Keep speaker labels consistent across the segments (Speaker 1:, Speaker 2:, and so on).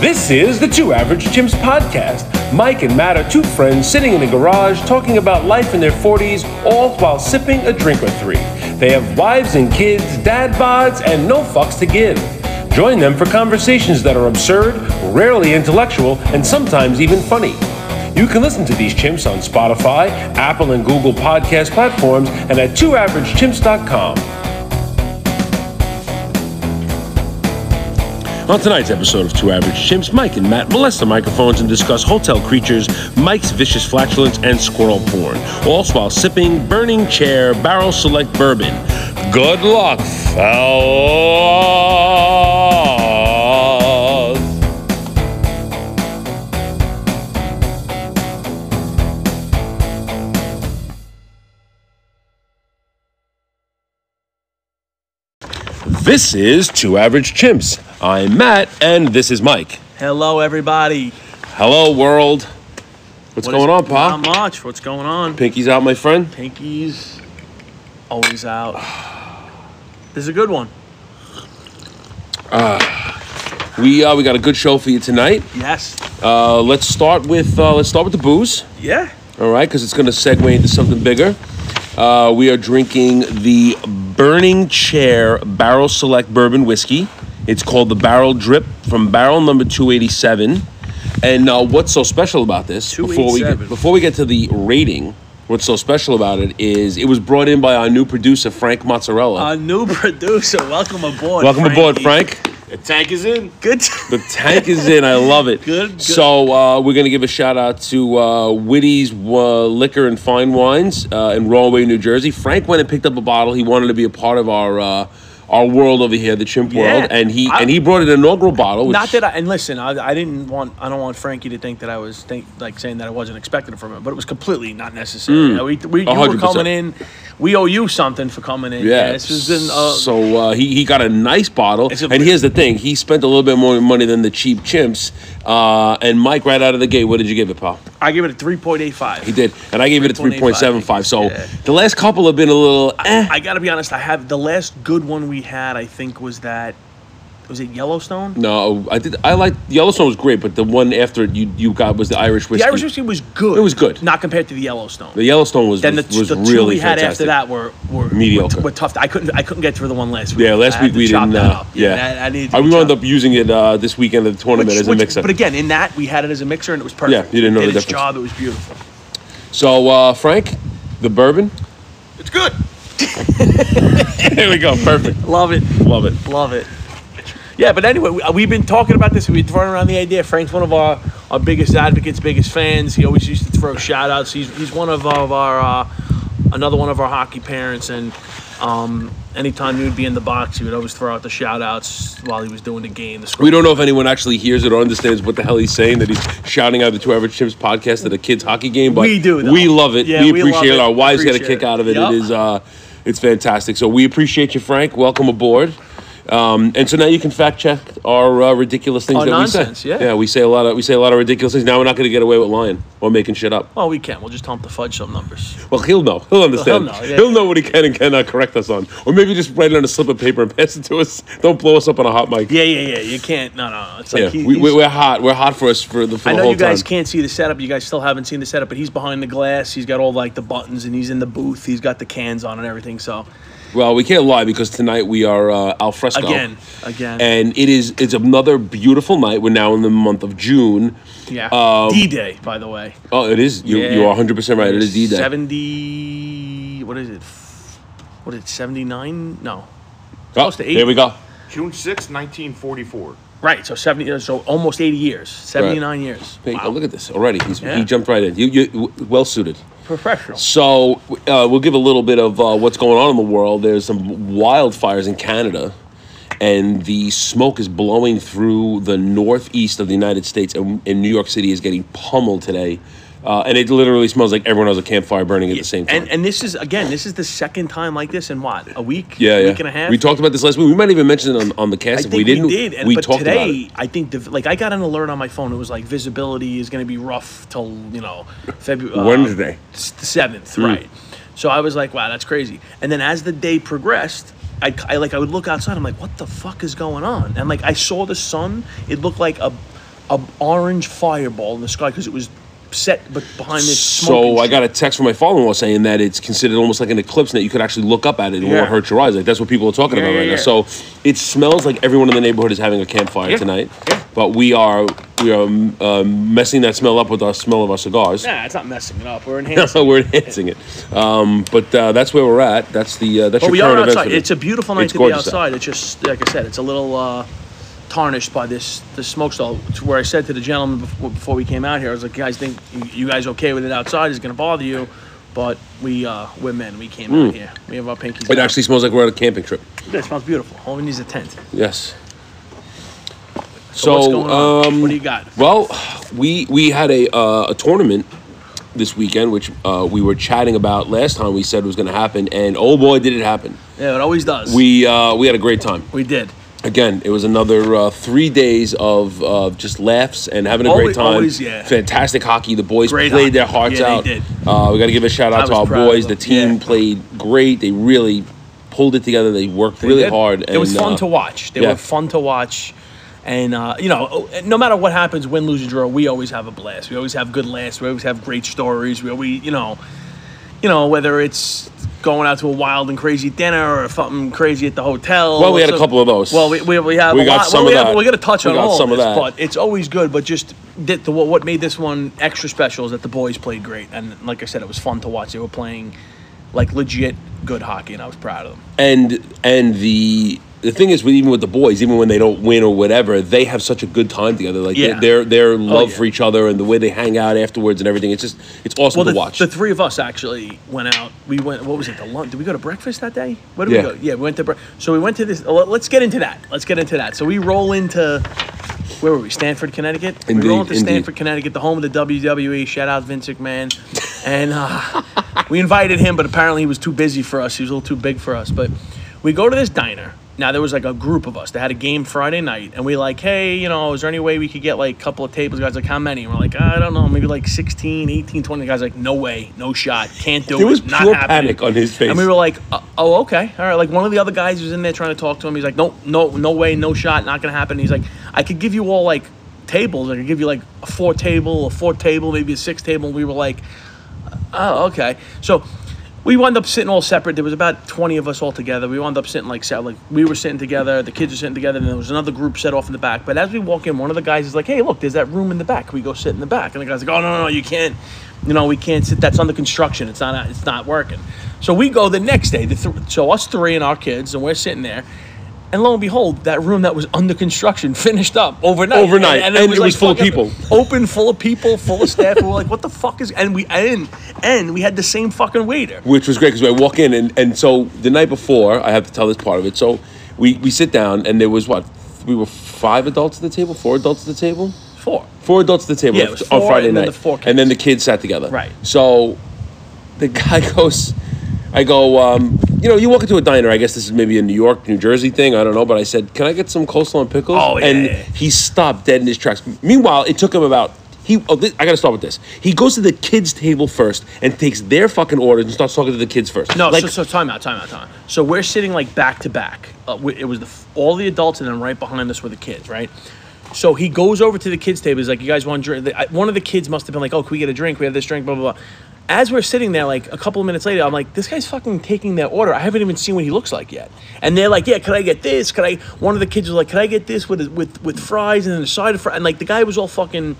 Speaker 1: This is the Two Average Chimps podcast. Mike and Matt are two friends sitting in a garage talking about life in their 40s, all while sipping a drink or three. They have wives and kids, dad bods, and no fucks to give. Join them for conversations that are absurd, rarely intellectual, and sometimes even funny. You can listen to these chimps on Spotify, Apple and Google podcast platforms, and at twoaveragechimps.com. On tonight's episode of Two Average Chimps, Mike and Matt molest the microphones and discuss hotel creatures, Mike's vicious flatulence, and squirrel porn, all while sipping Burning Chair Barrel Select Bourbon. Good luck, fellas! This is Two Average Chimps. I'm Matt, and this is Mike.
Speaker 2: Hello, everybody.
Speaker 1: Hello, world. What's
Speaker 2: What
Speaker 1: going on, Pa?
Speaker 2: Not much. What's going on?
Speaker 1: Pinky's out, my friend.
Speaker 2: Pinky's always out. This is a good one.
Speaker 1: We uh, we got a good show for you tonight.
Speaker 2: Yes.
Speaker 1: Uh, let's start with uh, let's start with the booze.
Speaker 2: Yeah.
Speaker 1: All right, because it's going to segue into something bigger. Uh, we are drinking the Burning Chair Barrel Select Bourbon Whiskey. It's called the Barrel Drip from barrel number 287. And uh, what's so special about this? Before we get,
Speaker 2: 287.
Speaker 1: before we get to the rating, what's so special about it is it was brought in by our new producer Frank Mozzarella.
Speaker 2: Our new producer. Welcome aboard.
Speaker 1: Welcome aboard, Frank.
Speaker 3: The tank is in.
Speaker 2: Good.
Speaker 1: The tank is in. I love it.
Speaker 2: Good, good.
Speaker 1: So uh, we're gonna give a shout out to uh, Witty's uh, Liquor and Fine Wines uh, in Rollaway, New Jersey. Frank went and picked up a bottle. He wanted to be a part of our uh, our world over here, the chimp
Speaker 2: Yeah.
Speaker 1: world, and he
Speaker 2: I-
Speaker 1: and he brought an inaugural bottle. Which,
Speaker 2: Not that I and listen, I, I didn't want I don't want Frankie to think that I was think, like saying that I wasn't expecting it from him, but it was completely not necessary.
Speaker 1: Mm.
Speaker 2: You know, we, we, you were coming in. We owe you something for coming in.
Speaker 1: Yeah.
Speaker 2: this has been uh,
Speaker 1: so uh, he, he got a nice bottle.
Speaker 2: A-
Speaker 1: and here's the thing: he spent a little bit more money than the cheap chimps. Uh, and Mike, right out of the gate, what did you give it, pal?
Speaker 2: I gave it a three point eight five.
Speaker 1: He did, and I gave it a three point seven five. So
Speaker 2: Yeah.
Speaker 1: the last couple have been a little. Eh.
Speaker 2: I gotta be honest. I have the last good one we had. I think was that was it Yellowstone.
Speaker 1: No, I did. I like Yellowstone was great, but the one after it you you got was the Irish whiskey.
Speaker 2: The Irish whiskey was good.
Speaker 1: It was good.
Speaker 2: not compared to the Yellowstone.
Speaker 1: The Yellowstone was
Speaker 2: then the,
Speaker 1: was,
Speaker 2: the
Speaker 1: was
Speaker 2: two
Speaker 1: really
Speaker 2: we had
Speaker 1: fantastic.
Speaker 2: after that were were
Speaker 1: Mediocre.
Speaker 2: Were, were tough. I couldn't I couldn't get through the one last week.
Speaker 1: Yeah, last
Speaker 2: I had
Speaker 1: week
Speaker 2: to
Speaker 1: we
Speaker 2: chop
Speaker 1: didn't.
Speaker 2: that
Speaker 1: Uh,
Speaker 2: up.
Speaker 1: yeah,
Speaker 2: I, I needed. To
Speaker 1: I wound
Speaker 2: chopped.
Speaker 1: up using it uh, this weekend at the tournament
Speaker 2: Which-
Speaker 1: as a
Speaker 2: which-
Speaker 1: mixer.
Speaker 2: But again, in that we had it as a mixer and it was perfect.
Speaker 1: Yeah, you didn't know
Speaker 2: it
Speaker 1: the
Speaker 2: did its
Speaker 1: difference.
Speaker 2: job. It was beautiful.
Speaker 1: so uh, Frank, the bourbon.
Speaker 3: It's good.
Speaker 1: There we go. Perfect.
Speaker 2: Love it.
Speaker 1: Love it.
Speaker 2: Love it. Yeah, but anyway, we, we've been talking about this. We've been throwing around the idea. Frank's one of our, our biggest advocates, biggest fans. He always used to throw shout outs. He's, he's one of, of our, uh, another one of our hockey parents. And um, anytime he would be in the box, he would always throw out the shout outs while he was doing the game. The
Speaker 1: We don't know if anyone actually hears it or understands what the hell he's saying. That he's shouting out the Two Average Chimps podcast at a kids hockey game. But
Speaker 2: We do, though.
Speaker 1: We love it.
Speaker 2: Yeah,
Speaker 1: we
Speaker 2: we
Speaker 1: appreciate it. Our wives get a kick
Speaker 2: it.
Speaker 1: out of it.
Speaker 2: Yup.
Speaker 1: It is. Uh, it's fantastic. So we appreciate you, Frank. Welcome aboard. Um, and so now you can fact check our uh, ridiculous things
Speaker 2: Our
Speaker 1: that
Speaker 2: nonsense,
Speaker 1: we say.
Speaker 2: yeah.
Speaker 1: yeah, we say a lot of we say a lot of ridiculous things. Now we're not going to get away with lying or making shit up.
Speaker 2: Well, we can't. We'll just tell him to fudge some numbers.
Speaker 1: Well, he'll know. He'll understand.
Speaker 2: He'll know,
Speaker 1: He'll
Speaker 2: yeah.
Speaker 1: know, what he can and cannot correct us on, or maybe just write it on a slip of paper and pass it to us. Don't blow us up on a hot mic.
Speaker 2: Yeah, yeah, yeah. You can't. No, no. It's like
Speaker 1: Yeah,
Speaker 2: he,
Speaker 1: we, we're hot. We're hot for us for the for
Speaker 2: I
Speaker 1: the
Speaker 2: know
Speaker 1: whole
Speaker 2: you guys
Speaker 1: time.
Speaker 2: can't see the setup. You guys still haven't seen the setup, but he's behind the glass. He's got all like the buttons, and he's in the booth. He's got the cans on and everything. So
Speaker 1: Well, we can't lie because tonight we are uh, al fresco
Speaker 2: again, again,
Speaker 1: and it is it's another beautiful night. We're now in the month of June.
Speaker 2: yeah.
Speaker 1: um,
Speaker 2: D Day, by the way.
Speaker 1: Oh, it is. You you are 100 percent right. It is D Day.
Speaker 2: Seventy. What is it? What is it? Seventy nine? No.
Speaker 1: Oh,
Speaker 2: close to
Speaker 1: there we go.
Speaker 3: June 6, 1944.
Speaker 2: Right. So seventy. So almost eighty years. Seventy nine years.
Speaker 1: Hey,
Speaker 2: Wow.
Speaker 1: oh, look at this already. He's,
Speaker 2: Yeah.
Speaker 1: He jumped right in. You you w- well suited.
Speaker 2: Professional.
Speaker 1: So uh, we'll give a little bit of uh, what's going on in the world. There's some wildfires in Canada, and the smoke is blowing through the northeast of the United States, and, and New York City is getting pummeled today. Uh, and it literally smells like everyone has a campfire burning at the same time.
Speaker 2: And and this is again, this is the second time like this in what a week,
Speaker 1: yeah, yeah.
Speaker 2: week and a half.
Speaker 1: We talked about this last week. We might even mention it on, on the
Speaker 2: I
Speaker 1: cast.
Speaker 2: think
Speaker 1: if we didn't,
Speaker 2: did. And,
Speaker 1: we
Speaker 2: but
Speaker 1: talked about
Speaker 2: today,
Speaker 1: it.
Speaker 2: I think the, like I got an alert on my phone. It was like visibility is going to be rough till you know February
Speaker 1: Wednesday.
Speaker 2: the seventh,
Speaker 1: Hmm.
Speaker 2: right? So I was like, wow, that's crazy. And then as the day progressed. I, I like I would look outside. I'm like, what the fuck is going on? And like I saw the sun. It looked like a a orange fireball in the sky because it was set be- behind this.
Speaker 1: So I got a text from my father-in-law saying that it's considered almost like an eclipse, and that you could actually look up at it and it
Speaker 2: Yeah.
Speaker 1: won't hurt your eyes. Like that's what people are talking
Speaker 2: Yeah,
Speaker 1: about
Speaker 2: yeah,
Speaker 1: right
Speaker 2: yeah.
Speaker 1: now. So it smells like everyone in the neighborhood is having a campfire
Speaker 2: Yeah.
Speaker 1: tonight.
Speaker 2: Yeah.
Speaker 1: But we are we are um, messing that smell up with our smell of our cigars.
Speaker 2: Nah, it's not messing it up. We're enhancing.
Speaker 1: we're enhancing it. Um, but uh, that's where we're at. That's the uh, that's
Speaker 2: But
Speaker 1: your
Speaker 2: we
Speaker 1: current
Speaker 2: are
Speaker 1: events
Speaker 2: outside.
Speaker 1: for the-
Speaker 2: It's a beautiful night
Speaker 1: It's
Speaker 2: to be
Speaker 1: gorgeous out.
Speaker 2: outside. It's just like I said, it's a little uh, tarnished by this the smoke stall. To where I said to the gentleman before, before we came out here, I was like, "You guys think you, guys okay with it outside? Is going to bother you?" But we uh, we're men. We came out here. We have our pinkies.
Speaker 1: Hmm. It
Speaker 2: out.
Speaker 1: actually smells like we're on a camping trip.
Speaker 2: Yeah, it smells beautiful. All we need is a tent.
Speaker 1: Yes.
Speaker 2: So, what's going on?
Speaker 1: um,
Speaker 2: what do you got?
Speaker 1: Well, we we had a uh, a tournament this weekend, which uh, we were chatting about last time. We said was going to happen, and oh boy, did it happen!
Speaker 2: Yeah, it always does.
Speaker 1: We uh, we had a great time.
Speaker 2: we did.
Speaker 1: Again, it was another uh, three days of uh, just laughs and having a
Speaker 2: Always-
Speaker 1: great time.
Speaker 2: always, yeah.
Speaker 1: Fantastic hockey. The boys
Speaker 2: Great
Speaker 1: played
Speaker 2: hockey.
Speaker 1: their hearts
Speaker 2: Yeah, they
Speaker 1: out.
Speaker 2: did.
Speaker 1: Uh, we got to give a shout
Speaker 2: I
Speaker 1: out to our boys. The team
Speaker 2: Yeah.
Speaker 1: played great. They really pulled it together. They worked
Speaker 2: They
Speaker 1: really
Speaker 2: did.
Speaker 1: hard.
Speaker 2: It was fun
Speaker 1: uh,
Speaker 2: to watch. They
Speaker 1: yeah.
Speaker 2: were fun to watch. And, uh, you know, no matter what happens, win, lose, or draw, we always have a blast. We always have good laughs. We always have great stories. We always, you know, you know, whether it's going out to a wild and crazy dinner or something crazy at the hotel.
Speaker 1: Well, we had a couple of those.
Speaker 2: Well, we, we, we have
Speaker 1: We
Speaker 2: a
Speaker 1: got
Speaker 2: lot.
Speaker 1: some
Speaker 2: well, we
Speaker 1: of
Speaker 2: have,
Speaker 1: that.
Speaker 2: We're to touch
Speaker 1: We
Speaker 2: on
Speaker 1: got
Speaker 2: all
Speaker 1: some
Speaker 2: of
Speaker 1: of
Speaker 2: this,
Speaker 1: that.
Speaker 2: but it's always good. But just the, the, what made this one extra special is that the boys played great. And like I said, it was fun to watch. They were playing like legit good hockey, and I was proud of them.
Speaker 1: and and the the thing is, with, even with the boys, even when they don't win or whatever, they have such a good time together. Like
Speaker 2: Yeah.
Speaker 1: their their love
Speaker 2: yeah.
Speaker 1: for each other and the way they hang out afterwards and everything. It's just it's awesome
Speaker 2: Well,
Speaker 1: to
Speaker 2: the,
Speaker 1: watch.
Speaker 2: the three of us actually went out. We went. What was it? The lunch? Did we go to breakfast that day? Where did
Speaker 1: Yeah.
Speaker 2: we go? Yeah, we went to. Bre- so we went to this. let- Let's get into that. Let's get into that. So we roll into. Where were we? Stamford, Connecticut.
Speaker 1: Indeed,
Speaker 2: we roll into
Speaker 1: indeed.
Speaker 2: Stamford, Connecticut, the home of the WWE. Shout out Vince McMahon, and uh, we invited him, but apparently he was too busy for us. He was a little too big for us. But we go to this diner. Now there was like a group of us that had a game Friday night, and we like, hey, you know, is there any way we could get like a couple of tables? The guys like, how many? And we're like, I don't know, maybe like 16, 18, 20. The guys like, no way, no shot, can't do
Speaker 1: There
Speaker 2: it.
Speaker 1: was
Speaker 2: not
Speaker 1: pure
Speaker 2: happening.
Speaker 1: panic on his face.
Speaker 2: And we were like, uh, oh, okay, all right. Like one of the other guys was in there trying to talk to him. He's like, no, no, no way, no shot, not gonna happen. He's like, I could give you all like tables. I could give you like a four table, a four table, maybe a six table. And We were like, oh, okay. So we wound up sitting all separate. There was about 20 of us all together. We wound up sitting like, like we were sitting together, the kids were sitting together, and there was another group set off in the back. But as we walk in, one of the guys is like, hey, look, there's that room in the back. We go sit in the back. And the guy's like, oh, no, no, no, you can't. You know, we can't sit. That's under construction. It's not. It's not working. So we go the next day. The th- so us three and our kids, and we're sitting there. And lo and behold, that room that was under construction finished up overnight.
Speaker 1: Overnight. And it was full of people.
Speaker 2: Open, full of people, full of staff. we were like, "What the fuck is?" And we and and we had the same fucking waiter.
Speaker 1: which was great because I walk in and, and so the night before I have to tell this part of it. So we, we sit down and there was what we were five adults at the table, four adults at the table,
Speaker 2: Four.
Speaker 1: four adults at the table
Speaker 2: Yeah, it
Speaker 1: on
Speaker 2: four
Speaker 1: Friday
Speaker 2: and then
Speaker 1: night,
Speaker 2: the four
Speaker 1: and then the
Speaker 2: kids.
Speaker 1: kids sat together.
Speaker 2: Right.
Speaker 1: So the guy goes, I go, um, you know, you walk into a diner. I guess this is maybe a New York, New Jersey thing. I don't know, but I said, can I get some coleslaw and pickles?
Speaker 2: Oh, yeah,
Speaker 1: and
Speaker 2: yeah.
Speaker 1: he stopped dead in his tracks. Meanwhile, it took him about. He, oh, this, I got to start with this. He goes to the kids' table first and takes their fucking orders and starts talking to the kids first.
Speaker 2: No,
Speaker 1: like
Speaker 2: so, so time out, time out, time out. So we're sitting like back to back. Uh, we- It was the, all the adults, and then right behind us were the kids, right? So he goes over to the kids' table. He's like, "You guys want a drink?" One of the kids must have been like, "Oh, can we get a drink? We have this drink." Blah blah blah. As we're sitting there, like a couple of minutes later, I'm like, "This guy's fucking taking their order. I haven't even seen what he looks like yet." And they're like, "Yeah, could I get this? Could I?" One of the kids was like, "Could I get this with with with fries and then a side of fries?" And like the guy was all fucking.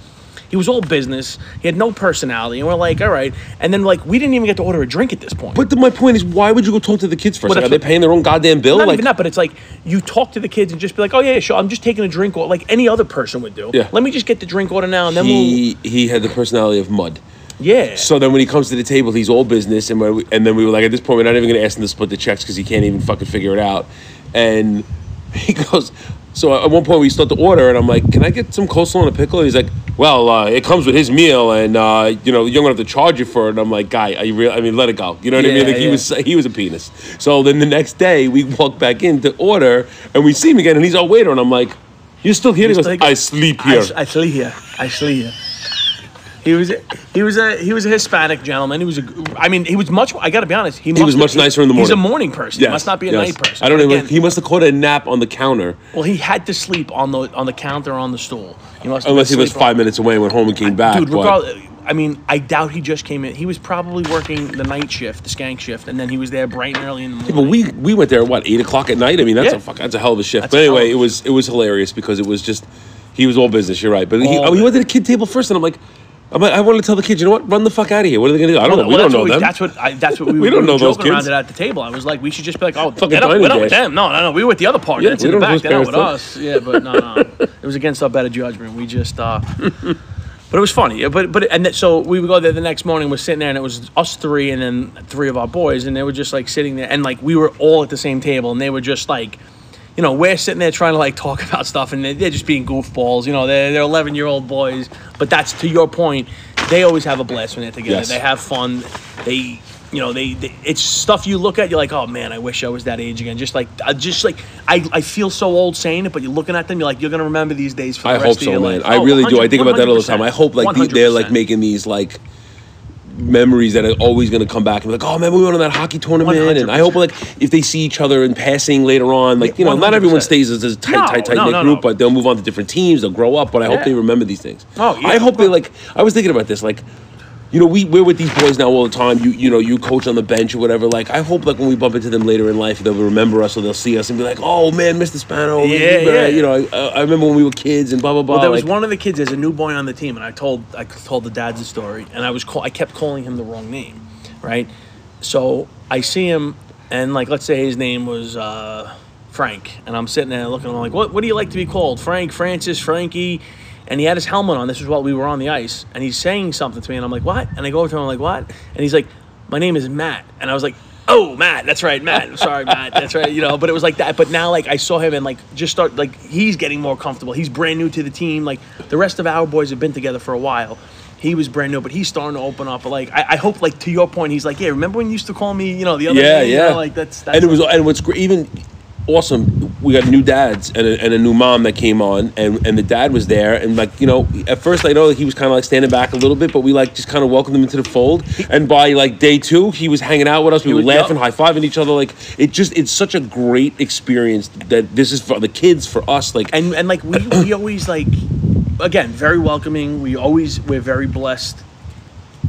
Speaker 2: He was all business. He had no personality, and we're like, all right. And then like we didn't even get to order a drink at this point.
Speaker 1: But the, my point is, why would you go talk to the kids first?
Speaker 2: Well,
Speaker 1: Like, are
Speaker 2: that's
Speaker 1: they paying their own goddamn bill?
Speaker 2: not
Speaker 1: like,
Speaker 2: even that, but it's like you talk to the kids and just be like, "Oh yeah, yeah, sure, I'm just taking a drink," or like any other person would do.
Speaker 1: Yeah.
Speaker 2: Let me just get the drink order now, and then we'll.
Speaker 1: he he had the personality of mud.
Speaker 2: Yeah.
Speaker 1: So then when he comes to the table, he's all business, and we, and then we were like, at this point, we're not even going to ask him to split the checks because he can't even fucking figure it out. And he goes, so at one point we start to order, and I'm like, can I get some coleslaw and a pickle? And he's like, well, uh, it comes with his meal, and uh, you know you're gonna have to charge you for it. And I'm like, guy, I I mean, let it go. You know what I mean?
Speaker 2: Yeah,
Speaker 1: he was he was a penis. So then the next day we walk back in to order, and we see him again, and he's our waiter, and I'm like. You're still here? He goes? I sleep here.
Speaker 2: I, I sleep here. I sleep here. He was he was a he was a Hispanic gentleman. He was a I mean he was much. I got to be honest. He,
Speaker 1: He was much nicer in the morning.
Speaker 2: He's a
Speaker 1: morning.
Speaker 2: person.
Speaker 1: Yes,
Speaker 2: He must not be a
Speaker 1: yes.
Speaker 2: night person.
Speaker 1: I don't
Speaker 2: But
Speaker 1: know.
Speaker 2: again,
Speaker 1: He must have caught a nap on the counter,
Speaker 2: Well, he had to sleep on the on the counter on the stool. He must
Speaker 1: unless he was five minutes away and went home and came back.
Speaker 2: Dude, regardless, I mean, I doubt he just came in. He was probably working the night shift, the skank shift, and then he was there bright and early in the morning.
Speaker 1: But we we went there at what eight o'clock at night. I mean, that's
Speaker 2: Yeah.
Speaker 1: a fuck, that's a hell of a shift.
Speaker 2: That's
Speaker 1: but anyway, it was it was hilarious because it was just he was all business. You're right, but he, oh, he went to the kid table first, and I'm like, I'm like, I wanted to tell the kids, you know what, run the fuck out of here. What are they gonna do? I don't know.
Speaker 2: Well,
Speaker 1: We don't know them.
Speaker 2: That's what I, that's what we,
Speaker 1: We don't
Speaker 2: we
Speaker 1: know
Speaker 2: were
Speaker 1: those
Speaker 2: joking around it at the table. I was like, we should just be like, oh,
Speaker 1: Fucking
Speaker 2: not,
Speaker 1: Tiny
Speaker 2: we're not with them. No, no, no. We were with the other party.
Speaker 1: Yeah,
Speaker 2: that's in the back. They're not with us. Yeah, but no, no. it was against our better judgment. We just. uh But it was funny. Yeah, But but and that, so we would go there the next morning. We're sitting there, and it was us three, and then three of our boys, and they were just like sitting there, and like we were all at the same table, and they were just like, you know, we're sitting there trying to like talk about stuff, and they're, they're just being goofballs. You know, they're they're eleven year old boys. But that's to your point. They always have a blast when they're together.
Speaker 1: Yes.
Speaker 2: They have fun. They. You know, they, they it's stuff you look at. You're like, oh man, I wish I was that age again. Just like, I just like, I, I feel so old saying it, but you're looking at them, you're like, you're gonna remember these days for the
Speaker 1: I
Speaker 2: rest
Speaker 1: hope
Speaker 2: of
Speaker 1: so,
Speaker 2: your
Speaker 1: man.
Speaker 2: life.
Speaker 1: I
Speaker 2: Oh,
Speaker 1: really do. I think about that all the time. I hope like the, they're like making these like memories that are always going to come back and be like, oh, remember we went on that hockey tournament? And I hope like if they see each other in passing later on, like you know, not everyone stays as a tight,
Speaker 2: No,
Speaker 1: tight, tight
Speaker 2: no,
Speaker 1: knit
Speaker 2: no,
Speaker 1: group, but they'll move on to different teams. They'll grow up. But I hope they remember these things.
Speaker 2: Oh, yeah.
Speaker 1: I hope they like. I was thinking about this, like. You know, we we're with these boys now all the time. You you know, you coach on the bench or whatever. Like, I hope like when we bump into them later in life, they'll remember us or they'll see us and be like, "Oh man, Mr. Spano."
Speaker 2: Yeah, yeah.
Speaker 1: You know, I, I remember when we were kids and blah blah blah.
Speaker 2: Well, there was one of the kids. There's a new boy on the team, and I told I told the dads the story, and I was call, I kept calling him the wrong name, right? So I see him, and like let's say his name was uh, Frank, and I'm sitting there looking. I'm like, what What do you like to be called? Frank, Francis, Frankie. And he had his helmet on. This was while we were on the ice, and he's saying something to me, and I'm like, "What?" And I go over to him, I'm like, "What?" And he's like, "My name is Matt," and I was like, "Oh, Matt, that's right, Matt. I'm sorry, Matt, that's right." You know, but it was like that. But now, like, I saw him, and like, just start like he's getting more comfortable. He's brand new to the team. Like the rest of our boys have been together for a while. He was brand new, but he's starting to open up. But like, I, I hope, like to your point, he's like, "Yeah, remember when you used to call me, you know, the other
Speaker 1: yeah,
Speaker 2: name?" You
Speaker 1: yeah.
Speaker 2: know, like that's, that's
Speaker 1: and it was and what's great, even awesome. We got new dads and a, and a new mom that came on, and and the dad was there, and like you know, at first I know he was kind of like standing back a little bit, but we like just kind of welcomed him into the fold. And by like day two, he was hanging out with us. We were laughing, high fiving each other. Like it just it's such a great experience that this is for the kids, for us. Like
Speaker 2: and and like we, we always like again very welcoming we always we're very blessed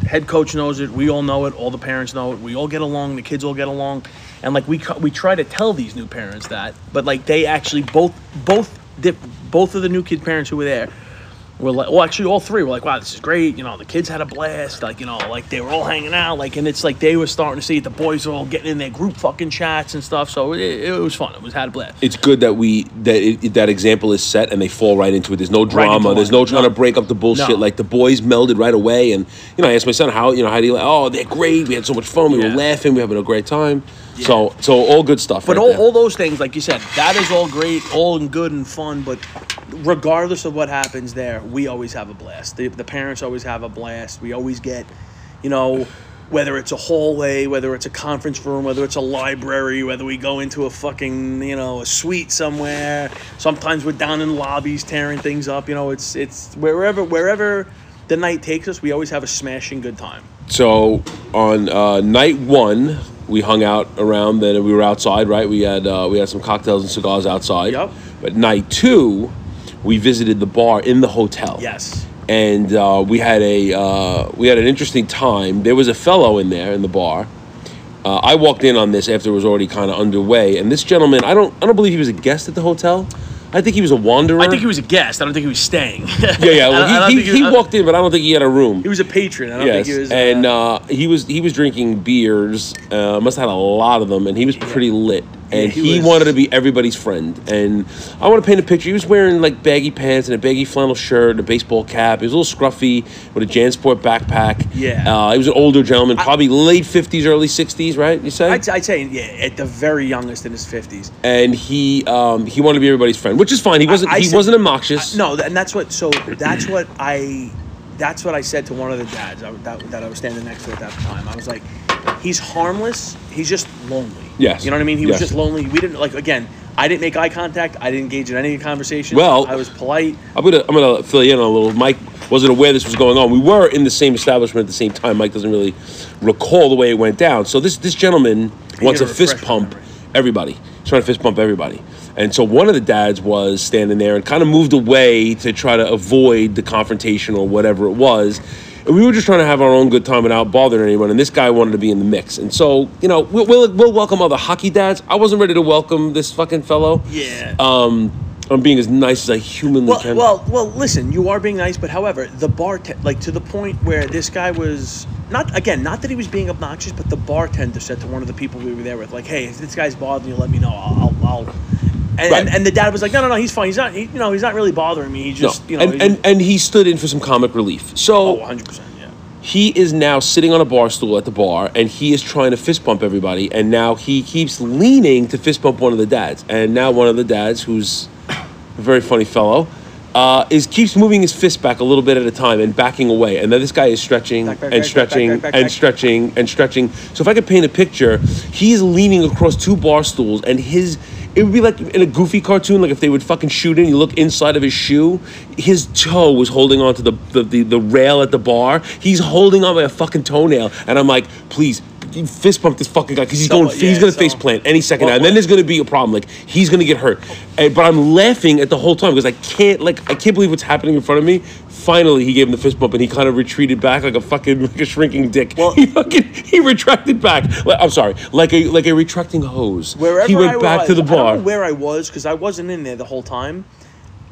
Speaker 2: head coach knows it we all know it all the parents know it we all get along the kids all get along and like we we try to tell these new parents that but like they actually both both both of the new kid parents who were there were like well actually all three were like wow this is great you know the kids had a blast like you know like they were all hanging out like and it's like they were starting to see it the boys were all getting in their group fucking chats and stuff so it, it was fun it was had a blast
Speaker 1: it's good that we that it, that example is set and they fall right into it. There's no drama.
Speaker 2: into
Speaker 1: There's no trying
Speaker 2: No.
Speaker 1: to break up the bullshit.
Speaker 2: No.
Speaker 1: Like the boys melded right away. And you know, I asked my son how you know how do you like? Oh, they're great. We had so much fun. We
Speaker 2: Yeah.
Speaker 1: were laughing. We were having a great time. So so all good stuff.
Speaker 2: But
Speaker 1: right
Speaker 2: all,
Speaker 1: there.
Speaker 2: all those things, like you said, that is all great, all and good and fun. But regardless of what happens there, we always have a blast. The, the parents always have a blast. We always get, you know, whether it's a hallway, whether it's a conference room, whether it's a library, whether we go into a fucking, you know, a suite somewhere. Sometimes we're down in lobbies tearing things up. You know, it's it's wherever wherever the night takes us, we always have a smashing good time.
Speaker 1: So on uh, night one, we hung out around. Then we were outside, right? We had uh, we had some cocktails and cigars outside.
Speaker 2: Yup.
Speaker 1: But night two, we visited the bar in the hotel.
Speaker 2: Yes.
Speaker 1: and uh, we had a uh, we had an interesting time. There was a fellow in there in the bar. Uh, I walked in on this after it was already kind of underway, and this gentleman, I don't, I don't believe he was a guest at the hotel. I think he was a wanderer.
Speaker 2: I think he was a guest. I don't think he was staying.
Speaker 1: Yeah, yeah.
Speaker 2: I don't- I
Speaker 1: Well, he, he, he walked in, but I don't think he had a room.
Speaker 2: He was a patron. I don't
Speaker 1: yes,
Speaker 2: think he was.
Speaker 1: and
Speaker 2: uh,
Speaker 1: uh, he was he was drinking beers. Uh, must have had a lot of them, and he was pretty lit. And
Speaker 2: he
Speaker 1: he,
Speaker 2: was-
Speaker 1: wanted to be everybody's friend. And I want to paint a picture. He was wearing like baggy pants and a baggy flannel shirt, and a baseball cap. He was a little scruffy with a JanSport backpack.
Speaker 2: Yeah.
Speaker 1: uh, he was an older gentleman, probably late fifties, early sixties, right? You say?
Speaker 2: I'd, I'd say, yeah, at the very youngest in his fifties.
Speaker 1: and he um, he wanted to be everybody's friend, which is fine. He wasn't
Speaker 2: I
Speaker 1: he
Speaker 2: said-
Speaker 1: wasn't obnoxious.
Speaker 2: No, and that's what. So that's what I. That's what I said to one of the dads that, that I was standing next to at that time. I was like, he's harmless. He's just lonely.
Speaker 1: Yes.
Speaker 2: You know what I mean? He was just lonely. We didn't like. Again, I didn't make eye contact. I didn't engage in any conversation.
Speaker 1: Well-
Speaker 2: I was polite.
Speaker 1: I'm gonna I'm gonna fill you in on a little. Mike wasn't aware this was going on. We were in the same establishment at the same time. Mike doesn't really recall the way it went down. So this this gentleman wants a
Speaker 2: to
Speaker 1: fist pump
Speaker 2: memory.
Speaker 1: everybody. He's trying to fist pump everybody. And so one of the dads was standing there and kind of moved away to try to avoid the confrontation or whatever it was. And we were just trying to have our own good time without bothering anyone. And this guy wanted to be in the mix. And so, you know, we'll, we'll, we'll welcome other hockey dads. I wasn't ready to welcome this fucking fellow.
Speaker 2: Yeah.
Speaker 1: Um, I'm being as nice as I humanly
Speaker 2: Well,
Speaker 1: can.
Speaker 2: well, well. Listen, you are being nice, but however, the bartender, like to the point where this guy was not again, not that he was being obnoxious, but the bartender said to one of the people we were there with, like, "Hey, if this guy's bothering you, let me know. I'll." I'll, I'll. And,
Speaker 1: Right.
Speaker 2: and, and the dad was like, "No, no, no, he's fine. He's not. He, you know, he's not really bothering me. He
Speaker 1: No.
Speaker 2: just, you know,
Speaker 1: and, and, and he stood in for some comic relief. So
Speaker 2: oh, 100 percent, yeah.
Speaker 1: he is now sitting on a bar stool at the bar and he is trying to fist bump everybody and now he keeps leaning to fist bump one of the dads and now one of the dads who's a very funny fellow uh, is keeps moving his fist back a little bit at a time and backing away and then this guy is stretching
Speaker 2: Back, back,
Speaker 1: and
Speaker 2: back,
Speaker 1: stretching
Speaker 2: back, back, back,
Speaker 1: and
Speaker 2: back.
Speaker 1: stretching and stretching so if i could paint a picture he's leaning across two bar stools and his it would be like in a goofy cartoon like if they would fucking shoot in you look inside of his shoe his toe was holding onto the the, the, the rail at the bar. He's holding on by a fucking toenail. And i'm like please fist pump this fucking guy because he's
Speaker 2: So,
Speaker 1: going he's gonna
Speaker 2: so-
Speaker 1: face plant any second
Speaker 2: Well,
Speaker 1: now and then there's gonna be a problem like he's gonna get hurt. And, but i'm laughing at the whole time because i can't like i can't believe what's happening in front of me. Finally he gave him the fist bump and he kind of retreated back like a fucking like a shrinking dick.
Speaker 2: Well-
Speaker 1: he fucking he retracted back. Like, i'm sorry like a like a retracting hose.
Speaker 2: Wherever
Speaker 1: he went
Speaker 2: I
Speaker 1: back
Speaker 2: was,
Speaker 1: to the
Speaker 2: I don't
Speaker 1: bar.
Speaker 2: know where I was because I wasn't in there the whole time.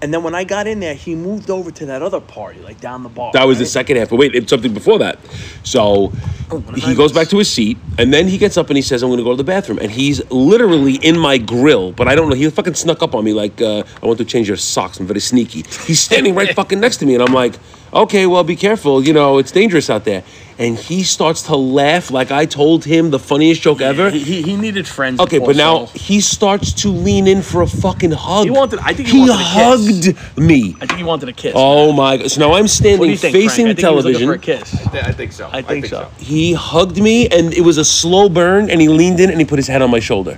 Speaker 2: And then when I got in there, he moved over to that other party, like down the bar.
Speaker 1: That was the second half. But wait, it's something before that. So
Speaker 2: Oh,
Speaker 1: he goes back to his seat, and then he gets up and he says, "I'm going to go to the bathroom." And he's literally in my grill, but I don't know. He fucking snuck up on me like, uh, "I want to change your socks." I'm very sneaky. He's standing right fucking next to me, and I'm like, "Okay, well, be careful. You know, it's dangerous out there." And he starts to laugh like I told him the funniest joke ever.
Speaker 2: He, he, he needed friends.
Speaker 1: Okay,
Speaker 2: poor
Speaker 1: but now he starts to lean in for a fucking hug.
Speaker 2: He wanted- I think he wanted a kiss.
Speaker 1: hugged me.
Speaker 2: I think he wanted a kiss.
Speaker 1: Oh my god! So now I'm standing
Speaker 2: think,
Speaker 1: facing
Speaker 2: Frank?
Speaker 1: the
Speaker 2: I think he was
Speaker 1: television.
Speaker 2: for a kiss.
Speaker 3: Yeah, I think so.
Speaker 2: I think so.
Speaker 1: he hugged me and it was a slow burn and he leaned in and he put his head on my shoulder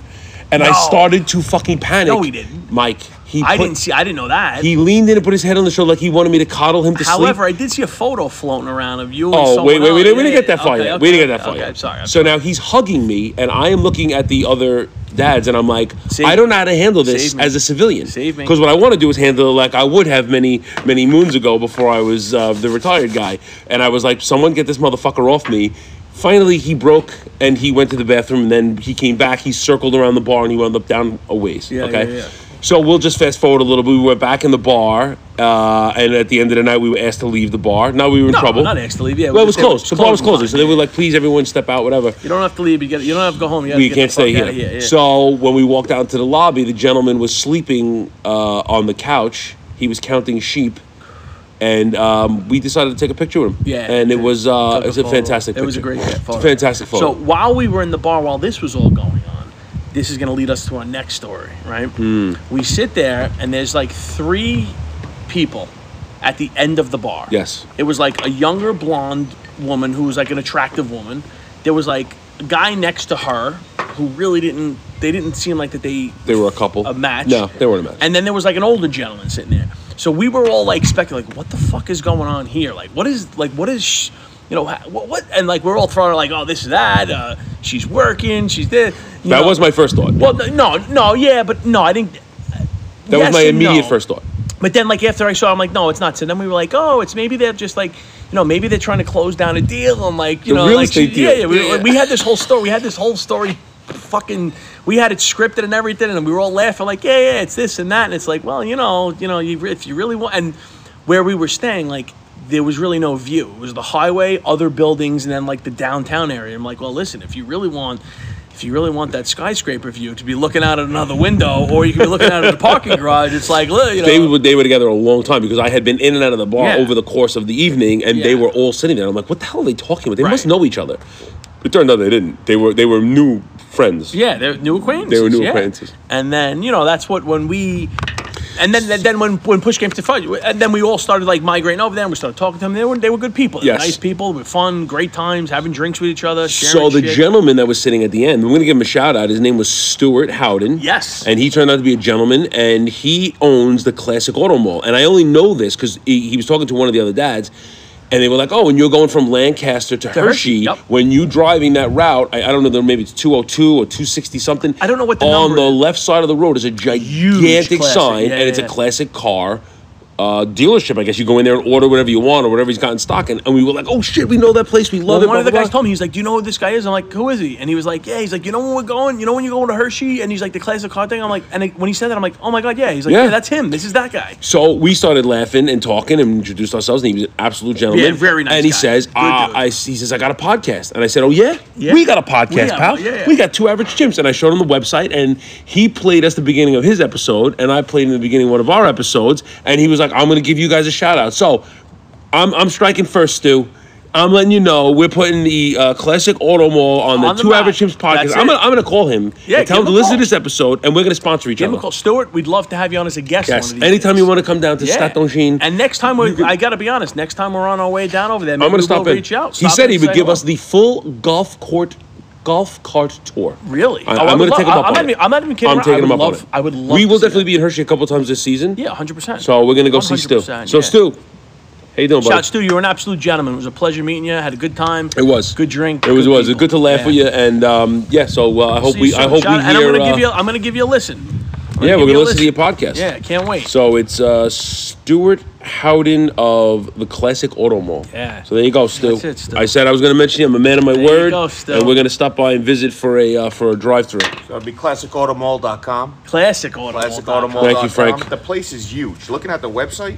Speaker 1: and i started to fucking panic
Speaker 2: No, he didn't.
Speaker 1: mike he
Speaker 2: I
Speaker 1: put-
Speaker 2: didn't see. I didn't know that.
Speaker 1: he leaned in and put his head on the shoulder like he wanted me to coddle him to sleep.
Speaker 2: However,
Speaker 1: sleep
Speaker 2: I did see a photo floating around of you. And
Speaker 1: Oh
Speaker 2: someone
Speaker 1: wait, wait, we didn't, we didn't
Speaker 2: Yeah,
Speaker 1: get that far
Speaker 2: okay,
Speaker 1: yet.
Speaker 2: okay,
Speaker 1: we didn't get that far
Speaker 2: okay,
Speaker 1: yet.
Speaker 2: I'm sorry. I'm
Speaker 1: so
Speaker 2: sorry.
Speaker 1: now he's hugging me, and I am looking at the other dads, and I'm like,
Speaker 2: Save
Speaker 1: I don't know how to handle this as a civilian.
Speaker 2: Save me.
Speaker 1: Because what I want to do is handle it like I would have many, many moons ago before I was uh, the retired guy, and I was like, someone get this motherfucker off me. Finally, he broke and he went to the bathroom, and then he came back. He circled around the bar, and he wound up down a ways.
Speaker 2: Yeah,
Speaker 1: okay.
Speaker 2: yeah, yeah.
Speaker 1: So we'll just fast forward a little bit. We were back in the bar, uh, and at the end of the night, we were asked to leave the bar. Now we were in
Speaker 2: No,
Speaker 1: trouble.
Speaker 2: not asked to leave. Yeah,
Speaker 1: Well, it was closed. The bar was
Speaker 2: closed,
Speaker 1: so they were like, "Please, everyone, step out, whatever."
Speaker 2: You don't have to leave. You get. You don't have to go home. You,
Speaker 1: We
Speaker 2: get
Speaker 1: can't stay here.
Speaker 2: here. Yeah.
Speaker 1: So when we walked out into the lobby, the gentleman was sleeping uh, on the couch. He was counting sheep, and um, we decided to take a picture with him.
Speaker 2: Yeah,
Speaker 1: and it was uh, it was a
Speaker 2: photo.
Speaker 1: fantastic.
Speaker 2: It was a great
Speaker 1: It's
Speaker 2: photo.
Speaker 1: a fantastic
Speaker 2: So while we were in the bar, while this was all going this is going to lead us to our next story, right?
Speaker 1: Hmm.
Speaker 2: We sit there, and there's like three people at the end of the bar.
Speaker 1: Yes.
Speaker 2: It was like a younger blonde woman who was like an attractive woman. There was like a guy next to her who really didn't. They didn't seem like that they
Speaker 1: they were a couple.
Speaker 2: a match.
Speaker 1: No, they weren't a match.
Speaker 2: And then there was like an older gentleman sitting there. So we were all like speculating, like, what the fuck is going on here? Like, what is like, what is, sh- you know, what, what? And like, we're all throwing like, oh, this is that. Uh, she's working. She's there.
Speaker 1: that
Speaker 2: know.
Speaker 1: was my first thought.
Speaker 2: Well, no, no, yeah, but no, I think.
Speaker 1: that was my immediate first thought.
Speaker 2: But then, like after I saw, I'm like, no, it's not. So then we were like, oh, it's maybe they're just like, you know, maybe they're trying to close down a deal and like, you
Speaker 1: The
Speaker 2: know, like, she- Yeah, yeah, we,
Speaker 1: yeah.
Speaker 2: we had this whole story. We had this whole story, fucking. We had it scripted and everything, and we were all laughing like, yeah, yeah, it's this and that, and it's like, well, you know, you know, you, if you really want, and where we were staying, like. There was really no view. It was the highway, other buildings, and then like the downtown area. I'm like, well, listen, if you really want, if you really want that skyscraper view to be looking out at another window, or you can be looking out at the parking garage, it's like, look, you know,
Speaker 1: They were they were together a long time because I had been in and out of the bar
Speaker 2: Yeah.
Speaker 1: over the course of the evening, and they were all sitting there. I'm like, what the hell are they talking about? They must know each other. It turned out they didn't. They were they were new friends.
Speaker 2: Yeah, they're new acquaintances.
Speaker 1: They were new
Speaker 2: yeah.
Speaker 1: acquaintances.
Speaker 2: And then you know that's what when we And then, then, then when when push came to fight, and then we all started like migrating over there. and We started talking to them. They were they were good people. They were
Speaker 1: Yes.
Speaker 2: nice people. With fun, great times, having drinks with each other.
Speaker 1: So
Speaker 2: Sharing
Speaker 1: the
Speaker 2: shit.
Speaker 1: gentleman that was sitting at the end, we're going to give him a shout out. His name was Stuart Howden.
Speaker 2: Yes.
Speaker 1: And he turned out to be a gentleman, and he owns the Classic Auto Mall. And I only know this because he, he was talking to one of the other dads, and they were like, "Oh, when you're going from Lancaster to,
Speaker 2: Hershey,
Speaker 1: Hershey,
Speaker 2: yep.
Speaker 1: when you driving that route, I, I don't know, maybe it's 202 or 260 something.
Speaker 2: I don't know what the
Speaker 1: on the
Speaker 2: is.
Speaker 1: left side of the road is a gigantic sign,
Speaker 2: Yeah,
Speaker 1: and it's
Speaker 2: yeah.
Speaker 1: a classic car. Uh, dealership, I guess you go in there and order whatever you want or whatever he's got in stock, and, and we were like, "Oh shit, we know that place, we love
Speaker 2: Well,
Speaker 1: it."
Speaker 2: one
Speaker 1: blah,
Speaker 2: of the
Speaker 1: blah,
Speaker 2: guys
Speaker 1: blah.
Speaker 2: told me he's like, "Do you know who this guy is?" I'm like, "Who is he?" And he was like, "Yeah." He's like, "You know when we're going? You know when you go to Hershey?" And he's like, "The classic car thing." I'm like, and when he said that, I'm like, "Oh my god, yeah." He's like,
Speaker 1: Yeah.
Speaker 2: "Yeah, that's him. This is that guy."
Speaker 1: So we started laughing and talking and introduced ourselves. And he was an absolute gentleman.
Speaker 2: Yeah, very nice
Speaker 1: And he
Speaker 2: guy.
Speaker 1: says, uh. I, he says, I got a podcast. And I said, Oh yeah,
Speaker 2: Yeah.
Speaker 1: we got a podcast,
Speaker 2: have-
Speaker 1: pal.
Speaker 2: yeah, yeah.
Speaker 1: We got two average chimps. And I showed him the website, and he played us the beginning of his episode, and I played in the beginning of one of our episodes. And he was like, I'm going to give you guys a shout out. So I'm I'm striking first, Stu. I'm letting you know we're putting the uh, classic auto mall on the
Speaker 2: On the
Speaker 1: Two. Average Chimps podcast. I'm gonna, I'm gonna call him
Speaker 2: Yeah,
Speaker 1: and tell him to
Speaker 2: him
Speaker 1: listen to this episode, and we're gonna sponsor each
Speaker 2: Give him
Speaker 1: other.
Speaker 2: a call, Stuart. We'd love to have you on as a guest.
Speaker 1: Yes.
Speaker 2: One of these
Speaker 1: Anytime
Speaker 2: days.
Speaker 1: you want to come down to
Speaker 2: Yeah.
Speaker 1: Stade
Speaker 2: And next time we, I gotta be honest. Next time we're on our way down over there, maybe
Speaker 1: I'm gonna stop
Speaker 2: will
Speaker 1: in.
Speaker 2: reach out.
Speaker 1: he said he would give
Speaker 2: hello.
Speaker 1: us the full golf court golf cart tour.
Speaker 2: Really?
Speaker 1: I,
Speaker 2: I
Speaker 1: am going to take him up
Speaker 2: I'm
Speaker 1: on
Speaker 2: not
Speaker 1: it.
Speaker 2: I'm not even kidding
Speaker 1: I'm
Speaker 2: around.
Speaker 1: taking him up
Speaker 2: love-
Speaker 1: on it.
Speaker 2: I would love
Speaker 1: We will definitely be in Hershey a couple times this season.
Speaker 2: Yeah, 100. percent
Speaker 1: So we're going to go see Stu. So
Speaker 2: yeah.
Speaker 1: Stu, how you doing, buddy?
Speaker 2: Shout Stu, you were an absolute gentleman. It was a pleasure meeting you. Had a good time.
Speaker 1: It was
Speaker 2: good drink.
Speaker 1: It was. It was
Speaker 2: people.
Speaker 1: good to laugh
Speaker 2: Yeah.
Speaker 1: with you, and um, yeah. So uh, I hope we. I hope
Speaker 2: Shout-
Speaker 1: we
Speaker 2: and I'm
Speaker 1: hear.
Speaker 2: gonna give
Speaker 1: uh,
Speaker 2: you. I'm gonna give you a listen. I'm gonna
Speaker 1: yeah, we're gonna listen to your podcast.
Speaker 2: Yeah, can't wait.
Speaker 1: So it's uh, Stuart Howden of the Classic Auto Mall.
Speaker 2: Yeah.
Speaker 1: So there you go, Stu.
Speaker 2: That's it, Stu.
Speaker 1: I said I was going to mention you. I'm a man of my
Speaker 2: There you
Speaker 1: word,
Speaker 2: go, Stu.
Speaker 1: and we're going to stop by and visit for a uh, for a drive-through.
Speaker 3: So it'd be classicautomall.com.
Speaker 2: Classic auto.
Speaker 3: Classicautomall.com.
Speaker 1: Thank you, Frank.
Speaker 3: The place is huge. Looking at the website,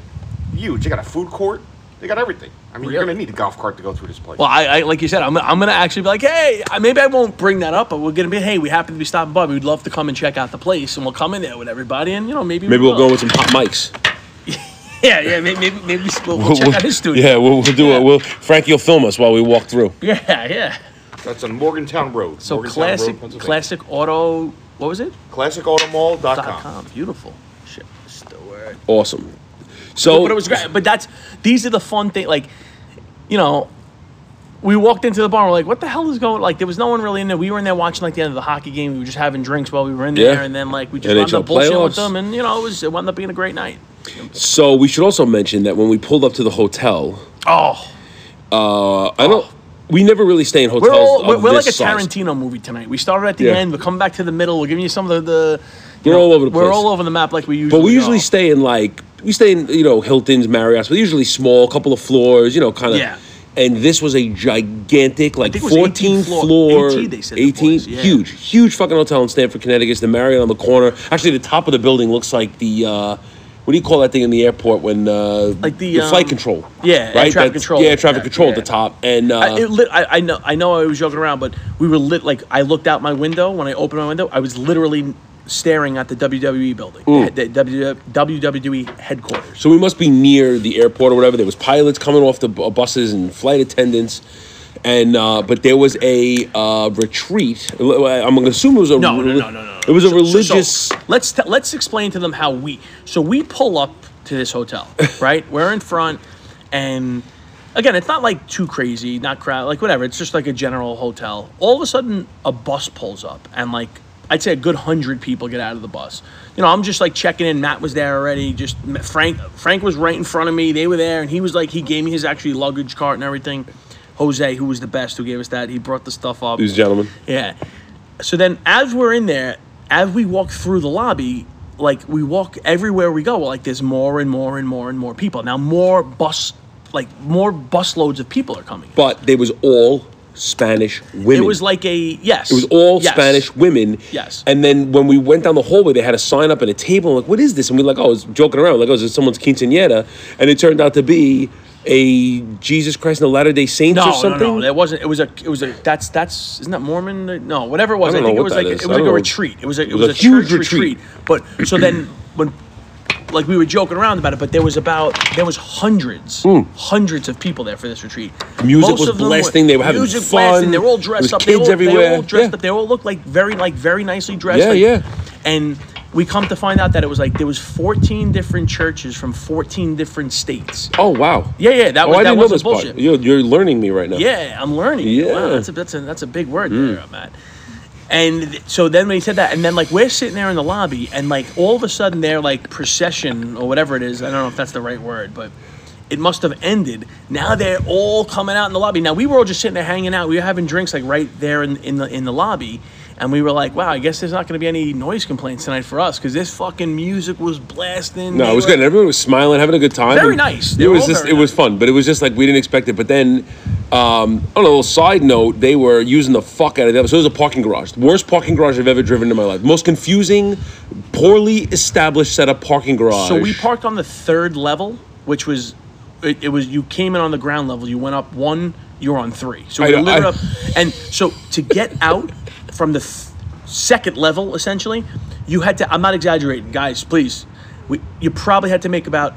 Speaker 3: huge. They got a food court. They got everything. I mean, you're
Speaker 2: Really?
Speaker 3: gonna need a golf cart to go through this place.
Speaker 2: Well, I, I like you said, I'm, I'm gonna actually be like, hey, I- maybe I won't bring that up, but we're gonna be, hey, we happen to be stopping by. We'd love to come and check out the place, and we'll come in there with everybody, and you know, maybe
Speaker 1: Maybe
Speaker 2: we
Speaker 1: we'll go with some hot mics.
Speaker 2: Yeah, yeah, maybe maybe, maybe we'll, we'll check out his studio.
Speaker 1: Yeah, we'll, we'll do it. We'll Frankie will film us while we walk through.
Speaker 2: yeah, yeah.
Speaker 3: That's on Morgantown Road.
Speaker 2: So
Speaker 3: Morgantown
Speaker 2: classic,
Speaker 3: Road,
Speaker 2: classic auto. What was it?
Speaker 3: Classicautomall.com.
Speaker 2: Dot com. Beautiful. Shit, Stuart.
Speaker 1: Awesome. So,
Speaker 2: but it was great. But that's these are the fun thing. Like, you know, we walked into the bar. We're like, what the hell is going? Like, there was no one really in there. We were in there watching like the end of the hockey game. We were just having drinks while we were in there,
Speaker 1: Yeah.
Speaker 2: and then like we just wound
Speaker 1: NHL
Speaker 2: up bullshitting with them, and you know, it was it wound up being a great night.
Speaker 1: So we should also mention that when we pulled up to the hotel,
Speaker 2: Oh,
Speaker 1: uh, I don't. We never really stay in hotels.
Speaker 2: we're all, we're,
Speaker 1: of
Speaker 2: we're like a
Speaker 1: this size.
Speaker 2: Tarantino movie tonight. We started at the
Speaker 1: Yeah.
Speaker 2: end. We're coming back to the middle. We're giving you some of the. the you
Speaker 1: We're all over the place.
Speaker 2: We're
Speaker 1: place.
Speaker 2: all over the map like we usually.
Speaker 1: But we usually
Speaker 2: are.
Speaker 1: stay in like we stay in you know Hilton's, Marriott's, but usually small, couple of floors, you know, kind of.
Speaker 2: Yeah.
Speaker 1: And this was a gigantic, like
Speaker 2: think it was
Speaker 1: 14
Speaker 2: 18 floor-
Speaker 1: floor,
Speaker 2: 18 they said it
Speaker 1: 18,
Speaker 2: was, yeah.
Speaker 1: huge, huge fucking hotel in Stamford, Connecticut. It's the Marriott on the corner. Actually, the top of the building looks like the uh, what do you call that thing in the airport when uh,
Speaker 2: Like the,
Speaker 1: flight
Speaker 2: um,
Speaker 1: control?
Speaker 2: yeah, air
Speaker 1: right.
Speaker 2: traffic
Speaker 1: That's-
Speaker 2: control.
Speaker 1: Yeah, traffic
Speaker 2: Yeah,
Speaker 1: control at the top, and uh,
Speaker 2: I, it lit, I, I know I know I was joking around, but we were lit like I looked out my window when I opened my window. I was literally staring at the WWE building,
Speaker 1: Mm.
Speaker 2: the, the WWE headquarters.
Speaker 1: So we must be near the airport or whatever. There was pilots coming off the buses and flight attendants, and uh, but there was a uh, retreat. I'm to assume it was a
Speaker 2: No, no, no, no, no.
Speaker 1: It was a
Speaker 2: So- so-
Speaker 1: religious.
Speaker 2: So, let's t- let's explain to them how we. So we pull up to this hotel, right? We're in front, and again, it's not like too crazy, not crowd, like whatever. It's just like a general hotel. All of a sudden, a bus pulls up, and like I'd say a good hundred people get out of the bus. You know, I'm just like checking in. Matt was there already. Just Frank. Frank was right in front of me. They were there, and he was like, he gave me his actually luggage cart and everything. Jose, who was the best, who gave us that, he brought the stuff up.
Speaker 1: these gentlemen.
Speaker 2: Yeah. So then, as we're in there, as we walk through the lobby, like we walk everywhere we go, like there's more and more and more and more people. Now, more bus, like more bus loads of people are coming.
Speaker 1: But they was all Spanish women.
Speaker 2: It was like a yes.
Speaker 1: It was all
Speaker 2: Yes.
Speaker 1: Spanish women.
Speaker 2: Yes.
Speaker 1: And then when we went down the hallway, they had a sign up at a table. I'm like, what is this? And we're like, oh, it's joking around. Like, oh, is this someone's quinceanera? And it turned out to be a Jesus Christ and the Latter Day Saints
Speaker 2: No,
Speaker 1: or
Speaker 2: no,
Speaker 1: something.
Speaker 2: no. That wasn't. It was a. It was a. That's that's. Isn't that Mormon? No, whatever it was.
Speaker 1: I
Speaker 2: I, think
Speaker 1: know
Speaker 2: it was
Speaker 1: that
Speaker 2: like
Speaker 1: is.
Speaker 2: it was like a
Speaker 1: know.
Speaker 2: retreat. It was a. It,
Speaker 1: was
Speaker 2: was,
Speaker 1: a huge
Speaker 2: church
Speaker 1: retreat.
Speaker 2: But so then when. Like we were joking around about it, but there was about there was hundreds, hmm. hundreds of people there for this retreat.
Speaker 1: Music
Speaker 2: Most
Speaker 1: was
Speaker 2: them
Speaker 1: blasting, they were having
Speaker 2: music
Speaker 1: fun,
Speaker 2: blasting, They were all dressed up.
Speaker 1: kids
Speaker 2: they were all, They
Speaker 1: everywhere,
Speaker 2: were all dressed
Speaker 1: yeah.
Speaker 2: up. They all looked like very like very nicely dressed.
Speaker 1: Yeah,
Speaker 2: like-
Speaker 1: yeah.
Speaker 2: And we come to find out that it was like there was 14 different churches from 14 different states.
Speaker 1: Oh wow.
Speaker 2: Yeah, yeah, that
Speaker 1: Oh,
Speaker 2: was
Speaker 1: I
Speaker 2: that
Speaker 1: didn't know this part.
Speaker 2: bullshit.
Speaker 1: You're, you're learning me right now.
Speaker 2: Yeah, I'm learning.
Speaker 1: Yeah.
Speaker 2: Wow, that's a that's a that's a big word mm. there, Matt. And so then when he said that, and then like we're sitting there in the lobby, and like all of a sudden their like procession or whatever it is, I don't know if that's the right word, but it must have ended. Now they're all coming out in the lobby. Now we were all just sitting there hanging out. We were having drinks like right there in, in the in the lobby. And we were like, wow, I guess there's not going to be any noise complaints tonight for us because this fucking music was blasting.
Speaker 1: No, it was
Speaker 2: were-
Speaker 1: good. Everyone was smiling, having a good time.
Speaker 2: Very nice. They
Speaker 1: It was just, it was fun, but it was just like we didn't expect it. But then, um, on a little side note, they were using the fuck out of the. So it was a parking garage, the worst parking garage I've ever driven in my life. Most confusing, poorly established setup parking garage.
Speaker 2: So we parked on the third level, which was it, it was you came in on the ground level, you went up one, You're on three. So we
Speaker 1: I- I-
Speaker 2: up, and so to get out from the th- second level, essentially, you had to. I'm not exaggerating, guys. Please, we, you probably had to make about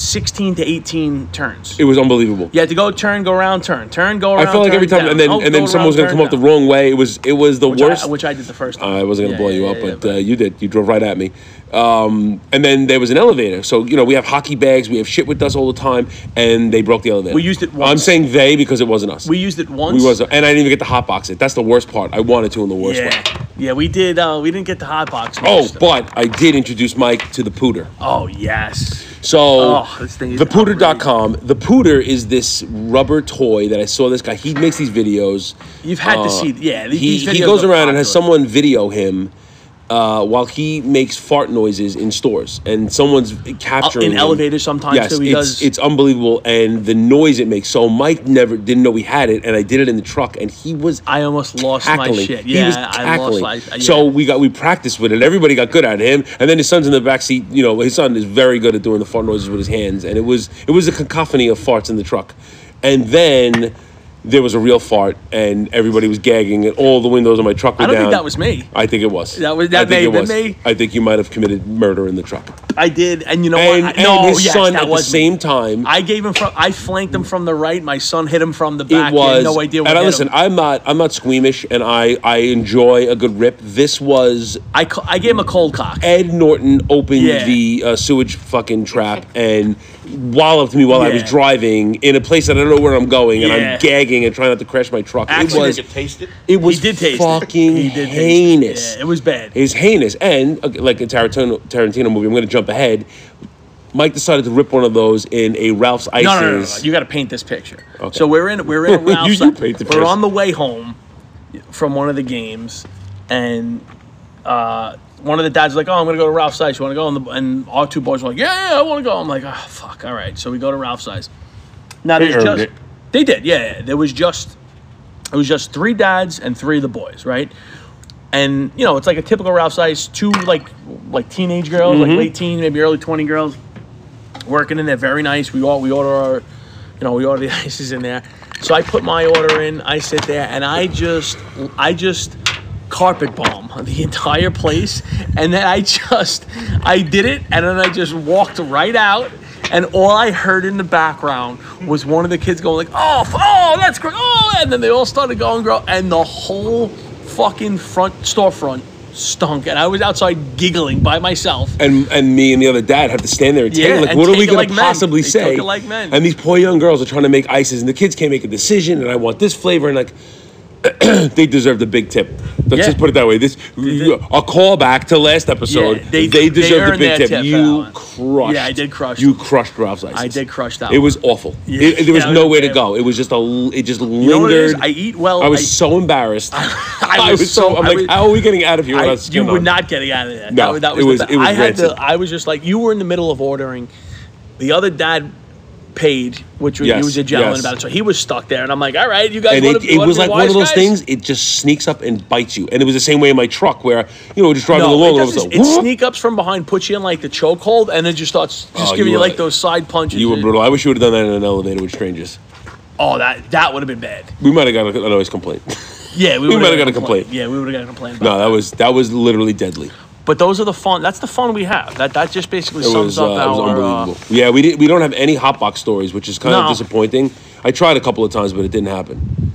Speaker 2: 16 to 18 turns.
Speaker 1: It was unbelievable.
Speaker 2: You had to go turn, go around, turn, turn, go around.
Speaker 1: I felt like
Speaker 2: turn,
Speaker 1: every time,
Speaker 2: down.
Speaker 1: and then
Speaker 2: Oh,
Speaker 1: and then
Speaker 2: go
Speaker 1: someone was gonna come
Speaker 2: turn,
Speaker 1: up the wrong way. It was it was the
Speaker 2: which
Speaker 1: worst.
Speaker 2: I, which I did the first time.
Speaker 1: I wasn't gonna
Speaker 2: Yeah,
Speaker 1: blow
Speaker 2: yeah,
Speaker 1: you
Speaker 2: yeah,
Speaker 1: up,
Speaker 2: yeah,
Speaker 1: but uh, you did. You drove right at me. Um, and then there was an elevator. So you know we have hockey bags, we have shit with us all the time, and they broke the elevator.
Speaker 2: We used it once.
Speaker 1: I'm saying they because it wasn't us.
Speaker 2: we used it once.
Speaker 1: We was, and I didn't even get the hot box it. That's the worst part. I wanted to in the worst way.
Speaker 2: yeah, yeah, we did. Uh, we didn't get the hot box.
Speaker 1: Oh, but I did introduce Mike to the Pooter.
Speaker 2: oh yes.
Speaker 1: So,
Speaker 2: Oh, this thing is
Speaker 1: thepooter.com. The Pooter is this rubber toy that I saw this guy. He makes these videos.
Speaker 2: You've had to
Speaker 1: Uh,
Speaker 2: see, yeah.
Speaker 1: He, he goes around and has someone video him uh, while he makes fart noises in stores, and someone's capturing
Speaker 2: in
Speaker 1: him.
Speaker 2: elevators sometimes,
Speaker 1: Yes,
Speaker 2: too, he
Speaker 1: it's
Speaker 2: does-
Speaker 1: it's unbelievable, and the noise it makes. So Mike never didn't know we had it, and I did it in the truck, and he was
Speaker 2: I almost lost my
Speaker 1: cackling.
Speaker 2: shit.
Speaker 1: He
Speaker 2: Yeah,
Speaker 1: was
Speaker 2: I lost my. Yeah.
Speaker 1: So we got we practiced with it. Everybody got good at him, and then his son's in the back seat. You know, his son is very good at doing the fart noises with his hands, and it was it was a cacophony of farts in the truck. And then there was a real fart, and everybody was gagging, and all the windows on my truck were
Speaker 2: I don't
Speaker 1: down.
Speaker 2: think that was me.
Speaker 1: I think it was.
Speaker 2: That was-
Speaker 1: I think
Speaker 2: may
Speaker 1: it
Speaker 2: have been
Speaker 1: was.
Speaker 2: me.
Speaker 1: I think you might have committed murder in the truck.
Speaker 2: I did, and you know
Speaker 1: And,
Speaker 2: what?
Speaker 1: and
Speaker 2: I, no,
Speaker 1: his
Speaker 2: yes,
Speaker 1: son
Speaker 2: that
Speaker 1: at the
Speaker 2: was me.
Speaker 1: same time.
Speaker 2: I gave him from. I flanked him from the right. My son hit him from the back.
Speaker 1: It
Speaker 2: He had no idea what
Speaker 1: and I
Speaker 2: hit
Speaker 1: listen,
Speaker 2: him.
Speaker 1: I'm not. I'm not squeamish, and I I enjoy a good rip. This was
Speaker 2: I, ca- I gave him a cold cock.
Speaker 1: Ed Norton opened
Speaker 2: Yeah.
Speaker 1: the uh, sewage fucking trap and walloped me while I was
Speaker 2: Yeah.
Speaker 1: driving in a place that I don't know where I'm going, and
Speaker 2: Yeah.
Speaker 1: I'm gagging and trying not to crash my truck.
Speaker 2: Actually,
Speaker 1: it was
Speaker 3: Did you taste it?
Speaker 1: it was
Speaker 2: he did taste
Speaker 1: fucking
Speaker 2: it. He did taste it.
Speaker 1: heinous.
Speaker 2: Yeah, it was bad.
Speaker 1: It's heinous, and uh, like a Tarantino Tarantino movie. I'm going to jump ahead. Mike decided to rip one of those in a Ralph's Ices.
Speaker 2: No, no, no, no, no. You got to paint this picture.
Speaker 1: Okay.
Speaker 2: So we're in we're in a
Speaker 1: You-
Speaker 2: Ralph's.
Speaker 1: you paint the
Speaker 2: we're
Speaker 1: picture.
Speaker 2: on the way home from one of the games, and uh, one of the dads was like, "Oh, I'm gonna go to Ralph's Ice. You want to go?" And, the, and our two boys were like, "Yeah, yeah, I want to go." I'm like, "Oh, fuck, all right." So we go to Ralph's Ice. Now there's just
Speaker 1: it.
Speaker 2: They did, yeah, yeah. There was just it was just three dads and three of the boys, right? And you know, it's like a typical Ralph's Ice. Two like like teenage girls,
Speaker 1: Mm-hmm.
Speaker 2: like late teen, maybe early twenty girls, working in there. Very nice. We all we order our, you know, we order the ices in there. So I put my order in. I sit there and I just I just carpet bomb the entire place, and then I just I did it, and then I just walked right out. And all I heard in the background was one of the kids going like, "Oh, oh, that's great!" Oh, and then they all started going, "Girl!" And the whole fucking front storefront stunk, and I was outside giggling by myself.
Speaker 1: and and me and the other dad have to stand there and take
Speaker 2: Yeah,
Speaker 1: it. Like, what are we going
Speaker 2: like
Speaker 1: to possibly say?
Speaker 2: like men.
Speaker 1: And these poor young girls are trying to make ices, and the kids can't make a decision. And I want this flavor, and like, they deserve the big tip. Let's
Speaker 2: Yeah.
Speaker 1: just put it that way. This a callback to last episode.
Speaker 2: Yeah, they-
Speaker 1: they, a
Speaker 2: earned
Speaker 1: big tip.
Speaker 2: tip
Speaker 1: You crushed.
Speaker 2: Yeah, I did crush
Speaker 1: You
Speaker 2: them.
Speaker 1: crushed Ralph's ices.
Speaker 2: I did crush that
Speaker 1: It
Speaker 2: one.
Speaker 1: was awful.
Speaker 2: Yeah.
Speaker 1: It- there was
Speaker 2: Yeah, it
Speaker 1: no
Speaker 2: was
Speaker 1: way to go. It was just a. It just lingered.
Speaker 2: You know it? I eat well.
Speaker 1: I was
Speaker 2: I-
Speaker 1: so embarrassed. I
Speaker 2: was
Speaker 1: was, so. I'm
Speaker 2: I
Speaker 1: like,
Speaker 2: was-
Speaker 1: how are we getting out of here?
Speaker 2: I, you were
Speaker 1: on?
Speaker 2: not getting out of there.
Speaker 1: No,
Speaker 2: that, that
Speaker 1: it
Speaker 2: was,
Speaker 1: was-
Speaker 2: the,
Speaker 1: it was
Speaker 2: I had
Speaker 1: rancid.
Speaker 2: to. I was just like, you were in the middle of ordering. The other dad paid, which was, he was a gentleman
Speaker 1: yes.
Speaker 2: about it. So he was stuck there, and I'm like, all right, you guys.
Speaker 1: and it, it was like one of those
Speaker 2: guys?
Speaker 1: things. It just sneaks up and bites you. And it was the same way in my truck, where you know, we're just driving
Speaker 2: No,
Speaker 1: along,
Speaker 2: it,
Speaker 1: and all of a
Speaker 2: doesn't-
Speaker 1: sudden,
Speaker 2: it sneak ups from behind, puts you in like the chokehold, and then just starts just
Speaker 1: Oh,
Speaker 2: giving
Speaker 1: you
Speaker 2: you, like those side punches.
Speaker 1: you were brutal. I wish you would have done that in an elevator with strangers.
Speaker 2: Oh, that that would have been bad.
Speaker 1: We might have got a, a noise complaint.
Speaker 2: Yeah, we,
Speaker 1: We might have
Speaker 2: got
Speaker 1: a complaint.
Speaker 2: Yeah, we would have got a complaint.
Speaker 1: no,
Speaker 2: About
Speaker 1: that was that was literally deadly.
Speaker 2: But those are the fun. That's the fun we have. That that just basically sums
Speaker 1: was, uh,
Speaker 2: up
Speaker 1: it was
Speaker 2: our. uh,
Speaker 1: unbelievable. yeah, we didn't. We don't have any hotbox stories, which is kind
Speaker 2: No.
Speaker 1: of disappointing. I tried a couple of times, but it didn't happen.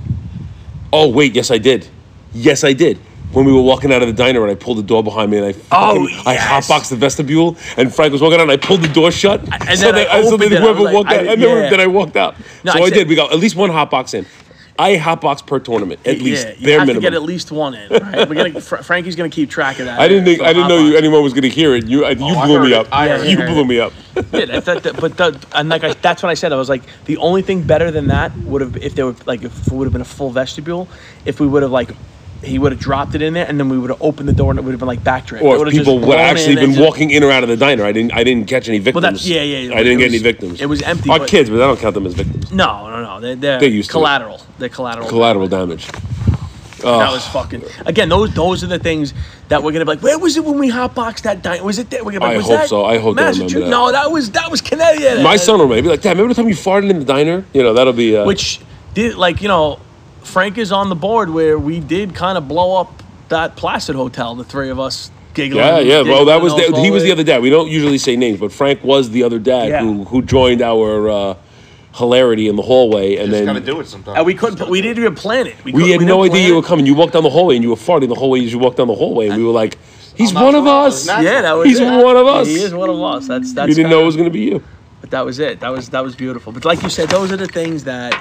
Speaker 1: Oh wait, yes I did. Yes I did. when we were walking out of the diner and I pulled the door behind me and I
Speaker 2: Oh,
Speaker 1: fucking, I
Speaker 2: yes.
Speaker 1: hotboxed the vestibule and Frank was walking out and I pulled the door shut.
Speaker 2: And
Speaker 1: so
Speaker 2: then I
Speaker 1: that, so
Speaker 2: opened it,
Speaker 1: whoever
Speaker 2: like,
Speaker 1: walked
Speaker 2: I
Speaker 1: out,
Speaker 2: did-
Speaker 1: and then,
Speaker 2: yeah.
Speaker 1: then I walked out.
Speaker 2: No,
Speaker 1: so
Speaker 2: I
Speaker 1: I, did. We got at least one hotbox in. I hotbox per tournament, at least
Speaker 2: yeah, you
Speaker 1: bare
Speaker 2: have
Speaker 1: minimum.
Speaker 2: to get at least one in. Right? We're gonna, Fr- Frankie's gonna keep track of that.
Speaker 1: I didn't think I didn't know you, anyone was going to hear it. You I- you
Speaker 3: Oh, I
Speaker 1: blew
Speaker 3: heard
Speaker 1: me up.
Speaker 3: I heard
Speaker 1: you
Speaker 2: it.
Speaker 1: blew me up.
Speaker 2: Yeah, that, that, that- but the, and like I, that's what I said. I was like, the only thing better than that would have if there were like if it would have been a full vestibule, if we would have like he would have dropped it in there and then we would have opened the door and it would have been like backdraft.
Speaker 1: Or
Speaker 2: It would've
Speaker 1: if people would actually been walking in or out of the diner. I didn't I didn't catch any victims.
Speaker 2: that's- yeah, yeah,
Speaker 1: I didn't get any victims.
Speaker 2: it was empty,
Speaker 1: Our
Speaker 2: but-
Speaker 1: kids, but I don't count them as victims.
Speaker 2: No, no, no. They're, they're,
Speaker 1: They're used to it.
Speaker 2: collateral. They're collateral.
Speaker 1: Collateral damage.
Speaker 2: That was fucking. Again, those those are the things that we're gonna be like. Where was it when we hotboxed that diner? Was it there? We're gonna be like,
Speaker 1: I
Speaker 2: was
Speaker 1: hope
Speaker 2: that
Speaker 1: so. I hope they remember
Speaker 2: Massachusetts?
Speaker 1: that.
Speaker 2: No, that was that was Connecticut.
Speaker 1: My son will maybe like, Dad, remember the time you farted in the diner? You know, that'll be. Uh,
Speaker 2: which did like you know, Frank is on the board where we did kind of blow up that Placid Hotel. The three of us giggling.
Speaker 1: Yeah, yeah. Well, that was the, he was the other dad. We don't usually say names, but Frank was the other dad
Speaker 2: Yeah.
Speaker 1: who who joined our uh, hilarity in the hallway, and
Speaker 3: Just
Speaker 1: then
Speaker 3: gotta do it sometimes.
Speaker 2: And we couldn't. put- We didn't even plan it.
Speaker 1: we
Speaker 2: couldn't-
Speaker 1: had
Speaker 2: didn't
Speaker 1: no idea you were coming. You walked down the hallway and you were farting the hallway as you walked down the hallway, and we were like, "He's
Speaker 3: I'm
Speaker 1: one of us."
Speaker 3: It's
Speaker 2: Yeah, that was.
Speaker 1: He's
Speaker 2: it.
Speaker 1: one of us.
Speaker 2: He is one of us. That's that's.
Speaker 1: We didn't know
Speaker 2: kinda-
Speaker 1: it was going to be you.
Speaker 2: But that was it. That was that was beautiful. But like you said, those are the things that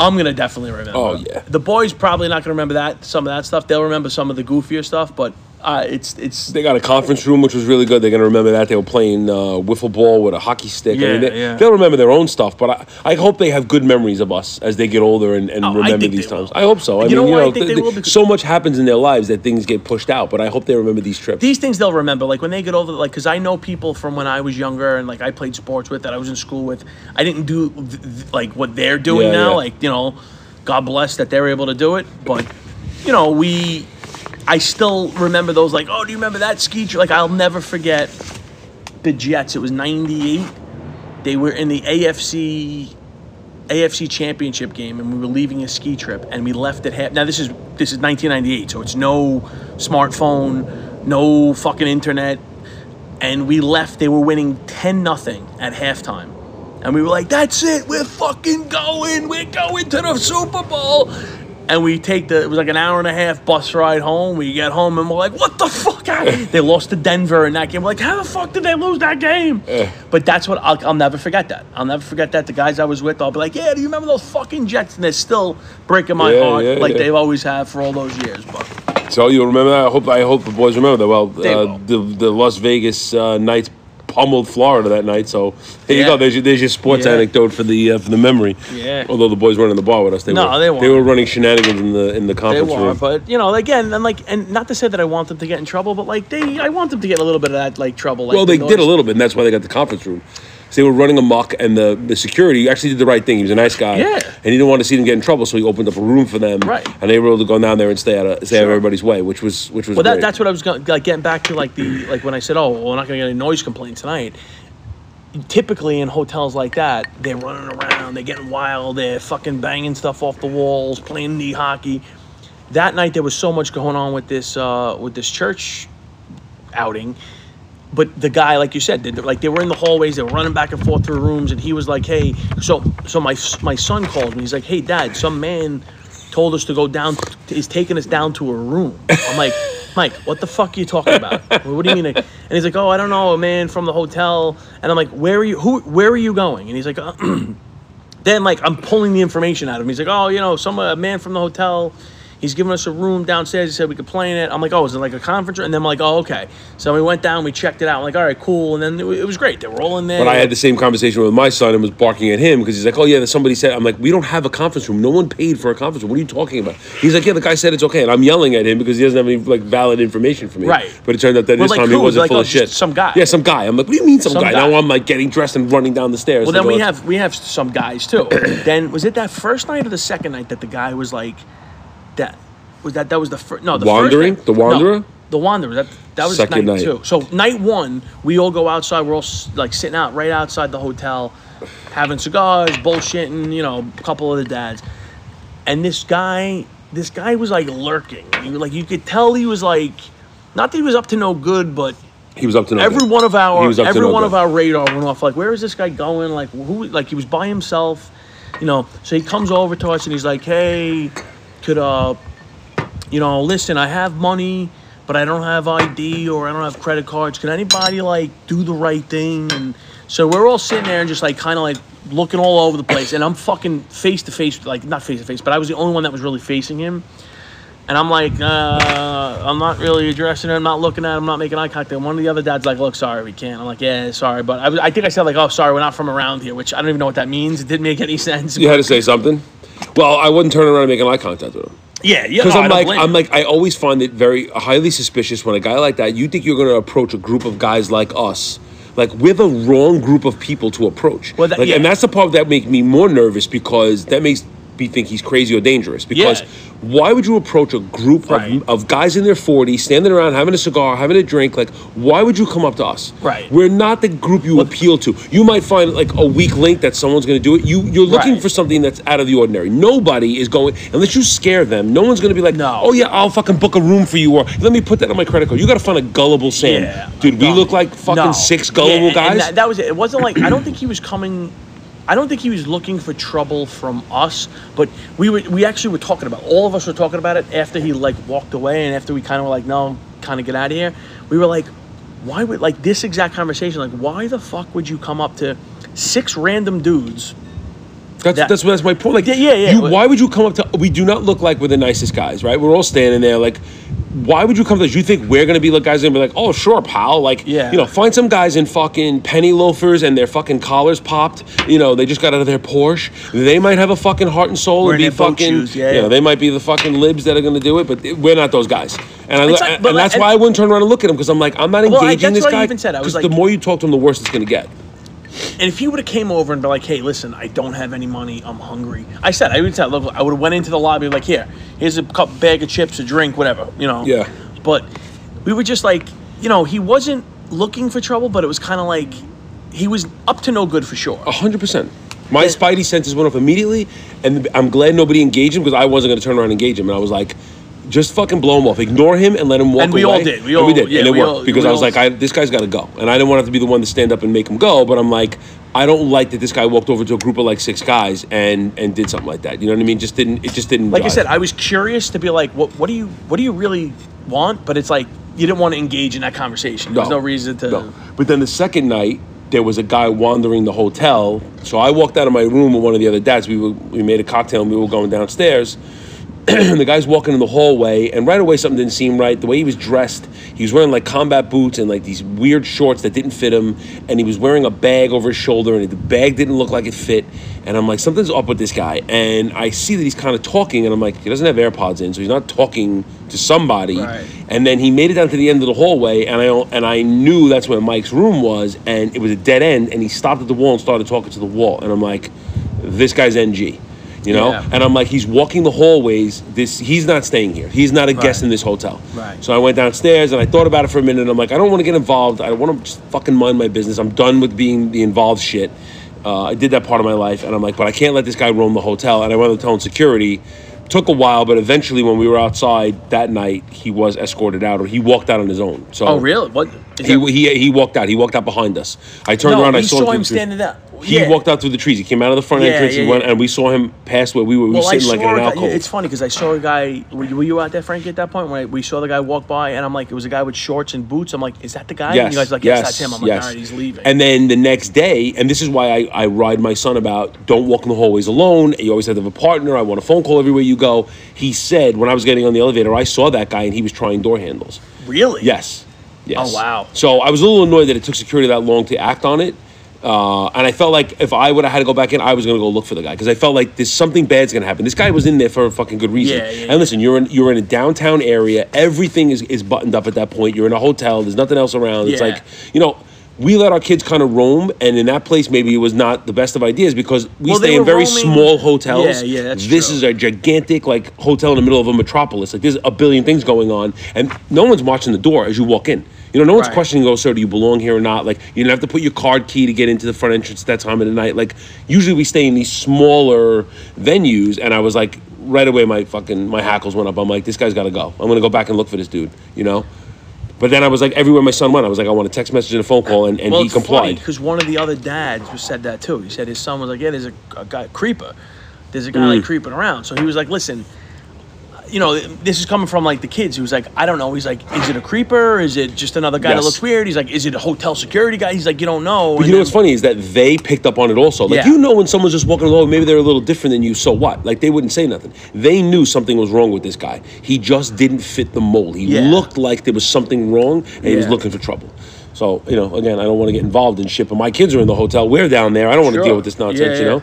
Speaker 2: I'm gonna definitely remember.
Speaker 1: Oh, yeah.
Speaker 2: The boys probably not gonna remember that some of that stuff. They'll remember some of the goofier stuff, but uh, it's it's
Speaker 1: They got a conference room, which was really good. They're going to remember that. They were playing uh, wiffle ball with a hockey stick. I
Speaker 2: Yeah,
Speaker 1: mean, they,
Speaker 2: yeah.
Speaker 1: They'll remember their own stuff, but I, I hope they have good memories of us as they get older and, and
Speaker 2: Oh,
Speaker 1: remember these times.
Speaker 2: will.
Speaker 1: I hope so. I
Speaker 2: You know
Speaker 1: mean,
Speaker 2: I
Speaker 1: you know, th-
Speaker 2: will?
Speaker 1: th-
Speaker 2: Because-
Speaker 1: so much happens in their lives that things get pushed out, but I hope they remember these trips.
Speaker 2: these things they'll remember. Like when they get older, like because I know people from when I was younger and like I played sports with that I was in school with. I didn't do th- like what they're doing
Speaker 1: Yeah,
Speaker 2: now. Like you know, God bless that they're able to do it. But you know, we, I still remember those. Like, oh, do you remember that ski trip? Like I'll never forget the Jets. It was '98. They were in the AFC. AFC Championship game, and we were leaving a ski trip, and we left at half. Now this is this is 1998, so it's no smartphone, no fucking internet, and we left. They were winning 10 nothing at halftime, and we were like, "That's it, we're fucking going, we're going to the Super Bowl." And we take the it was like an hour and a half bus ride home. We get home and we're like, "What the fuck?" they lost to Denver in that game. We're like, "How the fuck did they lose that game?" But that's what I'll, I'll never forget. That I'll never forget that. The guys I was with, I'll be like, "Yeah, do you remember those fucking Jets?" And they're still breaking my
Speaker 1: Yeah,
Speaker 2: heart,
Speaker 1: yeah,
Speaker 2: like
Speaker 1: yeah.
Speaker 2: they've always have for all those years. But
Speaker 1: So you'll remember that. I hope I hope the boys remember that. Well,
Speaker 2: They
Speaker 1: uh, the the Las Vegas uh, Knights pummeled Florida that night. So there you go. There's your, there's your sports
Speaker 2: Yeah.
Speaker 1: anecdote for the uh, for the memory.
Speaker 2: Yeah.
Speaker 1: Although the boys weren't in the bar with us, they
Speaker 2: No,
Speaker 1: were.
Speaker 2: they
Speaker 1: They
Speaker 2: weren't.
Speaker 1: were running shenanigans in the in the conference they
Speaker 2: were.
Speaker 1: room.
Speaker 2: But you know, again, and like, and not to say that I want them to get in trouble, but like they, I want them to get a little bit of that like trouble. Like
Speaker 1: well,
Speaker 2: the
Speaker 1: they did a little bit, and that's why they got the conference room. So they were running amok, and the, the security actually did the right thing. He was a nice guy,
Speaker 2: Yeah.
Speaker 1: and he didn't want to see them get in trouble, so he opened up a room for them,
Speaker 2: Right.
Speaker 1: And they were able to go down there and stay out of stay out of everybody's way, which was which was
Speaker 2: Well, that, that's what I was going like getting back to like the like when I said, oh, we're not going to get any noise complaints tonight. Typically in hotels like that, they're running around, they're getting wild, they're fucking banging stuff off the walls, playing knee hockey. That night there was so much going on with this uh, with this church outing. But the guy, like you said, like they were in the hallways, they were running back and forth through rooms, and he was like, "Hey," so so my my son called me. He's like, "Hey, Dad, some man told us to go down. Is taking us down to a room." I'm like, "Mike, what the fuck are you talking about? What do you mean?" And he's like, "Oh, I don't know, a man from the hotel." And I'm like, "Where are you? Who? Where are you going?" And he's like, uh, then like I'm pulling the information out of him. He's like, "Oh, you know, some a man from the hotel." He's giving us a room downstairs. He said we could play in it. I'm like, oh, is it like a conference room? And then I'm like, oh, okay. So we went down, we checked it out. I'm like, all right, cool. And then it, was great. They were all in there.
Speaker 1: But I had the same conversation with my son and was barking at him because he's like, "Oh yeah, somebody said." I'm like, "We don't have a conference room. No one paid for a conference room. What are you talking about?" He's like, "Yeah, the guy said it's okay," and I'm yelling at him because he doesn't have any like valid information for me.
Speaker 2: Right.
Speaker 1: But it turned out that
Speaker 2: Well,
Speaker 1: this
Speaker 2: like
Speaker 1: time
Speaker 2: who?
Speaker 1: he wasn't
Speaker 2: Like,
Speaker 1: full
Speaker 2: oh,
Speaker 1: of shit.
Speaker 2: some guy.
Speaker 1: Yeah, some guy. I'm like, "What do you mean some,
Speaker 2: Some
Speaker 1: guy?
Speaker 2: guy.
Speaker 1: Now I'm like getting dressed and running down the stairs.
Speaker 2: Well, then we have we have some guys too. then was it that first night or the second night that the guy was like, that was that that was the first no the
Speaker 1: Wandering?
Speaker 2: first night,
Speaker 1: The Wanderer?
Speaker 2: no, the wanderer that that was
Speaker 1: Second
Speaker 2: night,
Speaker 1: night.
Speaker 2: two. So night one we all go outside. We're all like sitting out right outside the hotel, having cigars, bullshitting. You know, a couple of the dads, and this guy this guy was like lurking. He like you could tell he was like. Not that he was up to no good, but
Speaker 1: he was up to no
Speaker 2: every
Speaker 1: good.
Speaker 2: one of our
Speaker 1: He was up to
Speaker 2: every
Speaker 1: no
Speaker 2: one
Speaker 1: good.
Speaker 2: of our radar went off. Like, where is this guy going? Like, who? Like, he was by himself, you know. So he comes over to us and he's like, "Hey, could uh, you know, listen, I have money, but I don't have ID or I don't have credit cards. Can anybody like do the right thing? And so we're all sitting there and just like kind of like looking all over the place. And I'm fucking face to face, like not face to face, but I was the only one that was really facing him. And I'm like, uh, I'm not really addressing it. I'm not looking at him. I'm not making eye contact. And one of the other dads like, look, sorry, we can't. I'm like, yeah, sorry, but I, was, I think I said like, oh, sorry, we're not from around here, which I don't even know what that means. It didn't make any sense.
Speaker 1: You had to say something. Well, I wouldn't turn around and make an eye contact with him.
Speaker 2: yeah, yeah.
Speaker 1: Because
Speaker 2: no, I
Speaker 1: I'm like, I'm like, I always find it very highly suspicious when a guy like that. You think you're going to approach a group of guys like us, like we're the wrong group of people to approach.
Speaker 2: Well, that-
Speaker 1: like,
Speaker 2: yeah.
Speaker 1: and that's the part that makes me more nervous because that makes me think he's crazy or dangerous. Because
Speaker 2: Yeah.
Speaker 1: why would you approach a group
Speaker 2: Right.
Speaker 1: of, of guys in their 40s standing around having a cigar, having a drink? Like, why would you come up to us?
Speaker 2: Right.
Speaker 1: We're not the group you appeal to. You might find like a weak link that someone's going to do it. You you're looking
Speaker 2: Right.
Speaker 1: for something that's out of the ordinary. Nobody is going unless you scare them. No one's going to be like,
Speaker 2: No.
Speaker 1: oh yeah, I'll fucking book a room for you, or let me put that on my credit card. You got to find a gullible Sam,
Speaker 2: Yeah,
Speaker 1: dude. We look like fucking
Speaker 2: No.
Speaker 1: six gullible
Speaker 2: Yeah,
Speaker 1: guys.
Speaker 2: That, that was it. It wasn't like I don't think he was coming. I don't think he was looking for trouble from us, but we were we actually were talking about all of us were talking about it after he like walked away and after we kind of were like no, kind of get out of here. We were like, why would like this exact conversation? Like, why the fuck would you come up to six random dudes?
Speaker 1: That's
Speaker 2: That-
Speaker 1: that's that's my point. Like,
Speaker 2: Yeah, yeah, yeah.
Speaker 1: You, why would you come up to? We do not look like we're the nicest guys, right? We're all standing there, like. Why would you come to us? You think we're gonna be like guys gonna be like, oh sure, pal. Like,
Speaker 2: Yeah.
Speaker 1: you know, find some guys in fucking penny loafers and their fucking collars popped. You know, they just got out of their Porsche. They might have a fucking heart and soul
Speaker 2: Wearing
Speaker 1: and be fucking.
Speaker 2: yeah,
Speaker 1: you know, they might be the fucking libs that are gonna do it, but we're not those guys. And, I,
Speaker 2: like-
Speaker 1: and,
Speaker 2: like-
Speaker 1: that's
Speaker 2: and-
Speaker 1: why I wouldn't turn around and look at him because I'm like, I'm not
Speaker 2: Well, I-
Speaker 1: engaging
Speaker 2: that's
Speaker 1: this guy.
Speaker 2: even said. I was like-
Speaker 1: the more you talk to him, the worse it's gonna get.
Speaker 2: And if he would have came over and be like, "Hey, listen, I don't have any money. I'm hungry," I said, I would look, I would have went into the lobby like, "Here, here's a cup bag of chips, a drink, whatever," you know.
Speaker 1: Yeah.
Speaker 2: But we were just like, you know, he wasn't looking for trouble, but it was kind of like he was up to no good for sure.
Speaker 1: A hundred percent. My spidey senses went off immediately, and I'm glad nobody engaged him because I wasn't going to turn around and engage him. And I was like, just fucking blow him off, ignore him, and let him walk
Speaker 2: And we
Speaker 1: away.
Speaker 2: all did. We all And
Speaker 1: we did,
Speaker 2: yeah,
Speaker 1: and it worked
Speaker 2: all-
Speaker 1: because I was like, I, this guy's got to go, and I didn't want to be the one to stand up and make him go. But I'm like, I don't like that this guy walked over to a group of like six guys and and did something like that. You know what I mean? Just didn't. It just didn't.
Speaker 2: Like I said, I was curious to be like, what, what do you, what do you really want? But it's like you didn't want to engage in that conversation. There's no reason to.
Speaker 1: No. But then the second night, there was a guy wandering the hotel. So I walked out of my room with one of the other dads. We were, we made a cocktail and we were going downstairs. the guy's walking in the hallway, and right away something didn't seem right. The way he was dressed, he was wearing like combat boots and like these weird shorts that didn't fit him, and he was wearing a bag over his shoulder, and the bag didn't look like it fit. And I'm like, something's up with this guy. And I see that he's kind of talking, and I'm like, he doesn't have AirPods in, so he's not talking to somebody.
Speaker 2: Right.
Speaker 1: And then he made it down to the end of the hallway, and I and I knew that's where Mike's room was, and it was a dead end. And he stopped at the wall and started talking to the wall, and I'm like, this guy's NG, you know.
Speaker 2: Yeah.
Speaker 1: And I'm like, he's walking the hallways. This he's not staying here. He's not a guest in this hotel.
Speaker 2: Right.
Speaker 1: So I went downstairs and I thought about it for a minute. And I'm like, I don't want to get involved. I want to just fucking mind my business. I'm done with being the involved shit. Uh, I did that part of my life, and I'm like, but I can't let this guy roam the hotel. And I went up telling security. Took a while, but eventually, when we were outside that night, he was escorted out, or he walked out on his own. So
Speaker 2: Oh, really? What?
Speaker 1: He,
Speaker 2: that-
Speaker 1: he, he walked out. He walked out behind us. I turned
Speaker 2: no,
Speaker 1: around. I saw,
Speaker 2: saw
Speaker 1: him
Speaker 2: him standing there.
Speaker 1: He
Speaker 2: Yeah.
Speaker 1: walked out through the trees. He came out of the front
Speaker 2: Yeah,
Speaker 1: entrance.
Speaker 2: yeah,
Speaker 1: he went, and we saw him pass where we were. We
Speaker 2: Well,
Speaker 1: were sitting like in an
Speaker 2: a guy,
Speaker 1: alcove.
Speaker 2: it's funny because I saw a guy. Were you, were you out there, Frank, at that point when I, we saw the guy walk by, and I'm like, it was a guy with shorts and boots. I'm like, is that the guy?
Speaker 1: Yes,
Speaker 2: and you guys like, yes, that's him. I'm like,
Speaker 1: yes.
Speaker 2: all right, he's leaving.
Speaker 1: And then the next day, and this is why I, I ride my son about don't walk in the hallways alone. You always have to have a partner. I want a phone call everywhere you go. He said when I was getting on the elevator, I saw that guy and he was trying door handles.
Speaker 2: really?
Speaker 1: Yes. Yes.
Speaker 2: Oh, wow.
Speaker 1: So I was a little annoyed that it took security that long to act on it. Uh, and I felt like if I would have had to go back in, I was going to go look for the guy because I felt like there's something bad's going to happen. This guy was in there for a fucking good reason.
Speaker 2: Yeah, yeah,
Speaker 1: and listen, you're in you're in a downtown area. Everything is, is buttoned up at that point. You're in a hotel. There's nothing else around. It's
Speaker 2: Yeah.
Speaker 1: like you know. We let our kids kind of roam, and in that place, maybe it was not the best of ideas because we
Speaker 2: Well,
Speaker 1: stay in very
Speaker 2: roaming-
Speaker 1: small hotels.
Speaker 2: Yeah, yeah, that's
Speaker 1: This
Speaker 2: true.
Speaker 1: is a gigantic like hotel in the middle of a metropolis. Like there's a billion things going on, and no one's watching the door as you walk in. You know, no one's
Speaker 2: Right.
Speaker 1: questioning, "Oh, sir, do you belong here or not?" Like you don't have to put your card key to get into the front entrance at that time of the night. Like usually we stay in these smaller venues, and I was like, right away, my fucking my hackles went up. I'm like, this guy's got to go. I'm gonna go back and look for this dude. You know. But then I was like, everywhere my son went, I was like, I want a text message and a phone call, and, and
Speaker 2: well,
Speaker 1: he
Speaker 2: it's
Speaker 1: complied.
Speaker 2: because one of the other dads said that too. He said his son was like, "Yeah, there's a, a guy creeper. There's a guy
Speaker 1: Mm.
Speaker 2: like creeping around." So he was like, "Listen, you know, this is coming from like the kids who's like, I don't know. He's like, is it a creeper? Is it just another guy that looks weird? He's like, is it a hotel security guy? He's like, you don't know.
Speaker 1: But you know what's funny is that they picked up on it also. Like
Speaker 2: Yeah.
Speaker 1: you know when someone's just walking along, maybe they're a little different than you. So what? Like they wouldn't say nothing. They knew something was wrong with this guy. He just didn't fit the mold. He
Speaker 2: Yeah.
Speaker 1: looked like there was something wrong, and he was looking for trouble. So you know, again, I don't want to get involved in shit. But my kids are in the hotel. We're down there. I don't want to
Speaker 2: Sure.
Speaker 1: deal with this nonsense.
Speaker 2: Yeah,
Speaker 1: You know.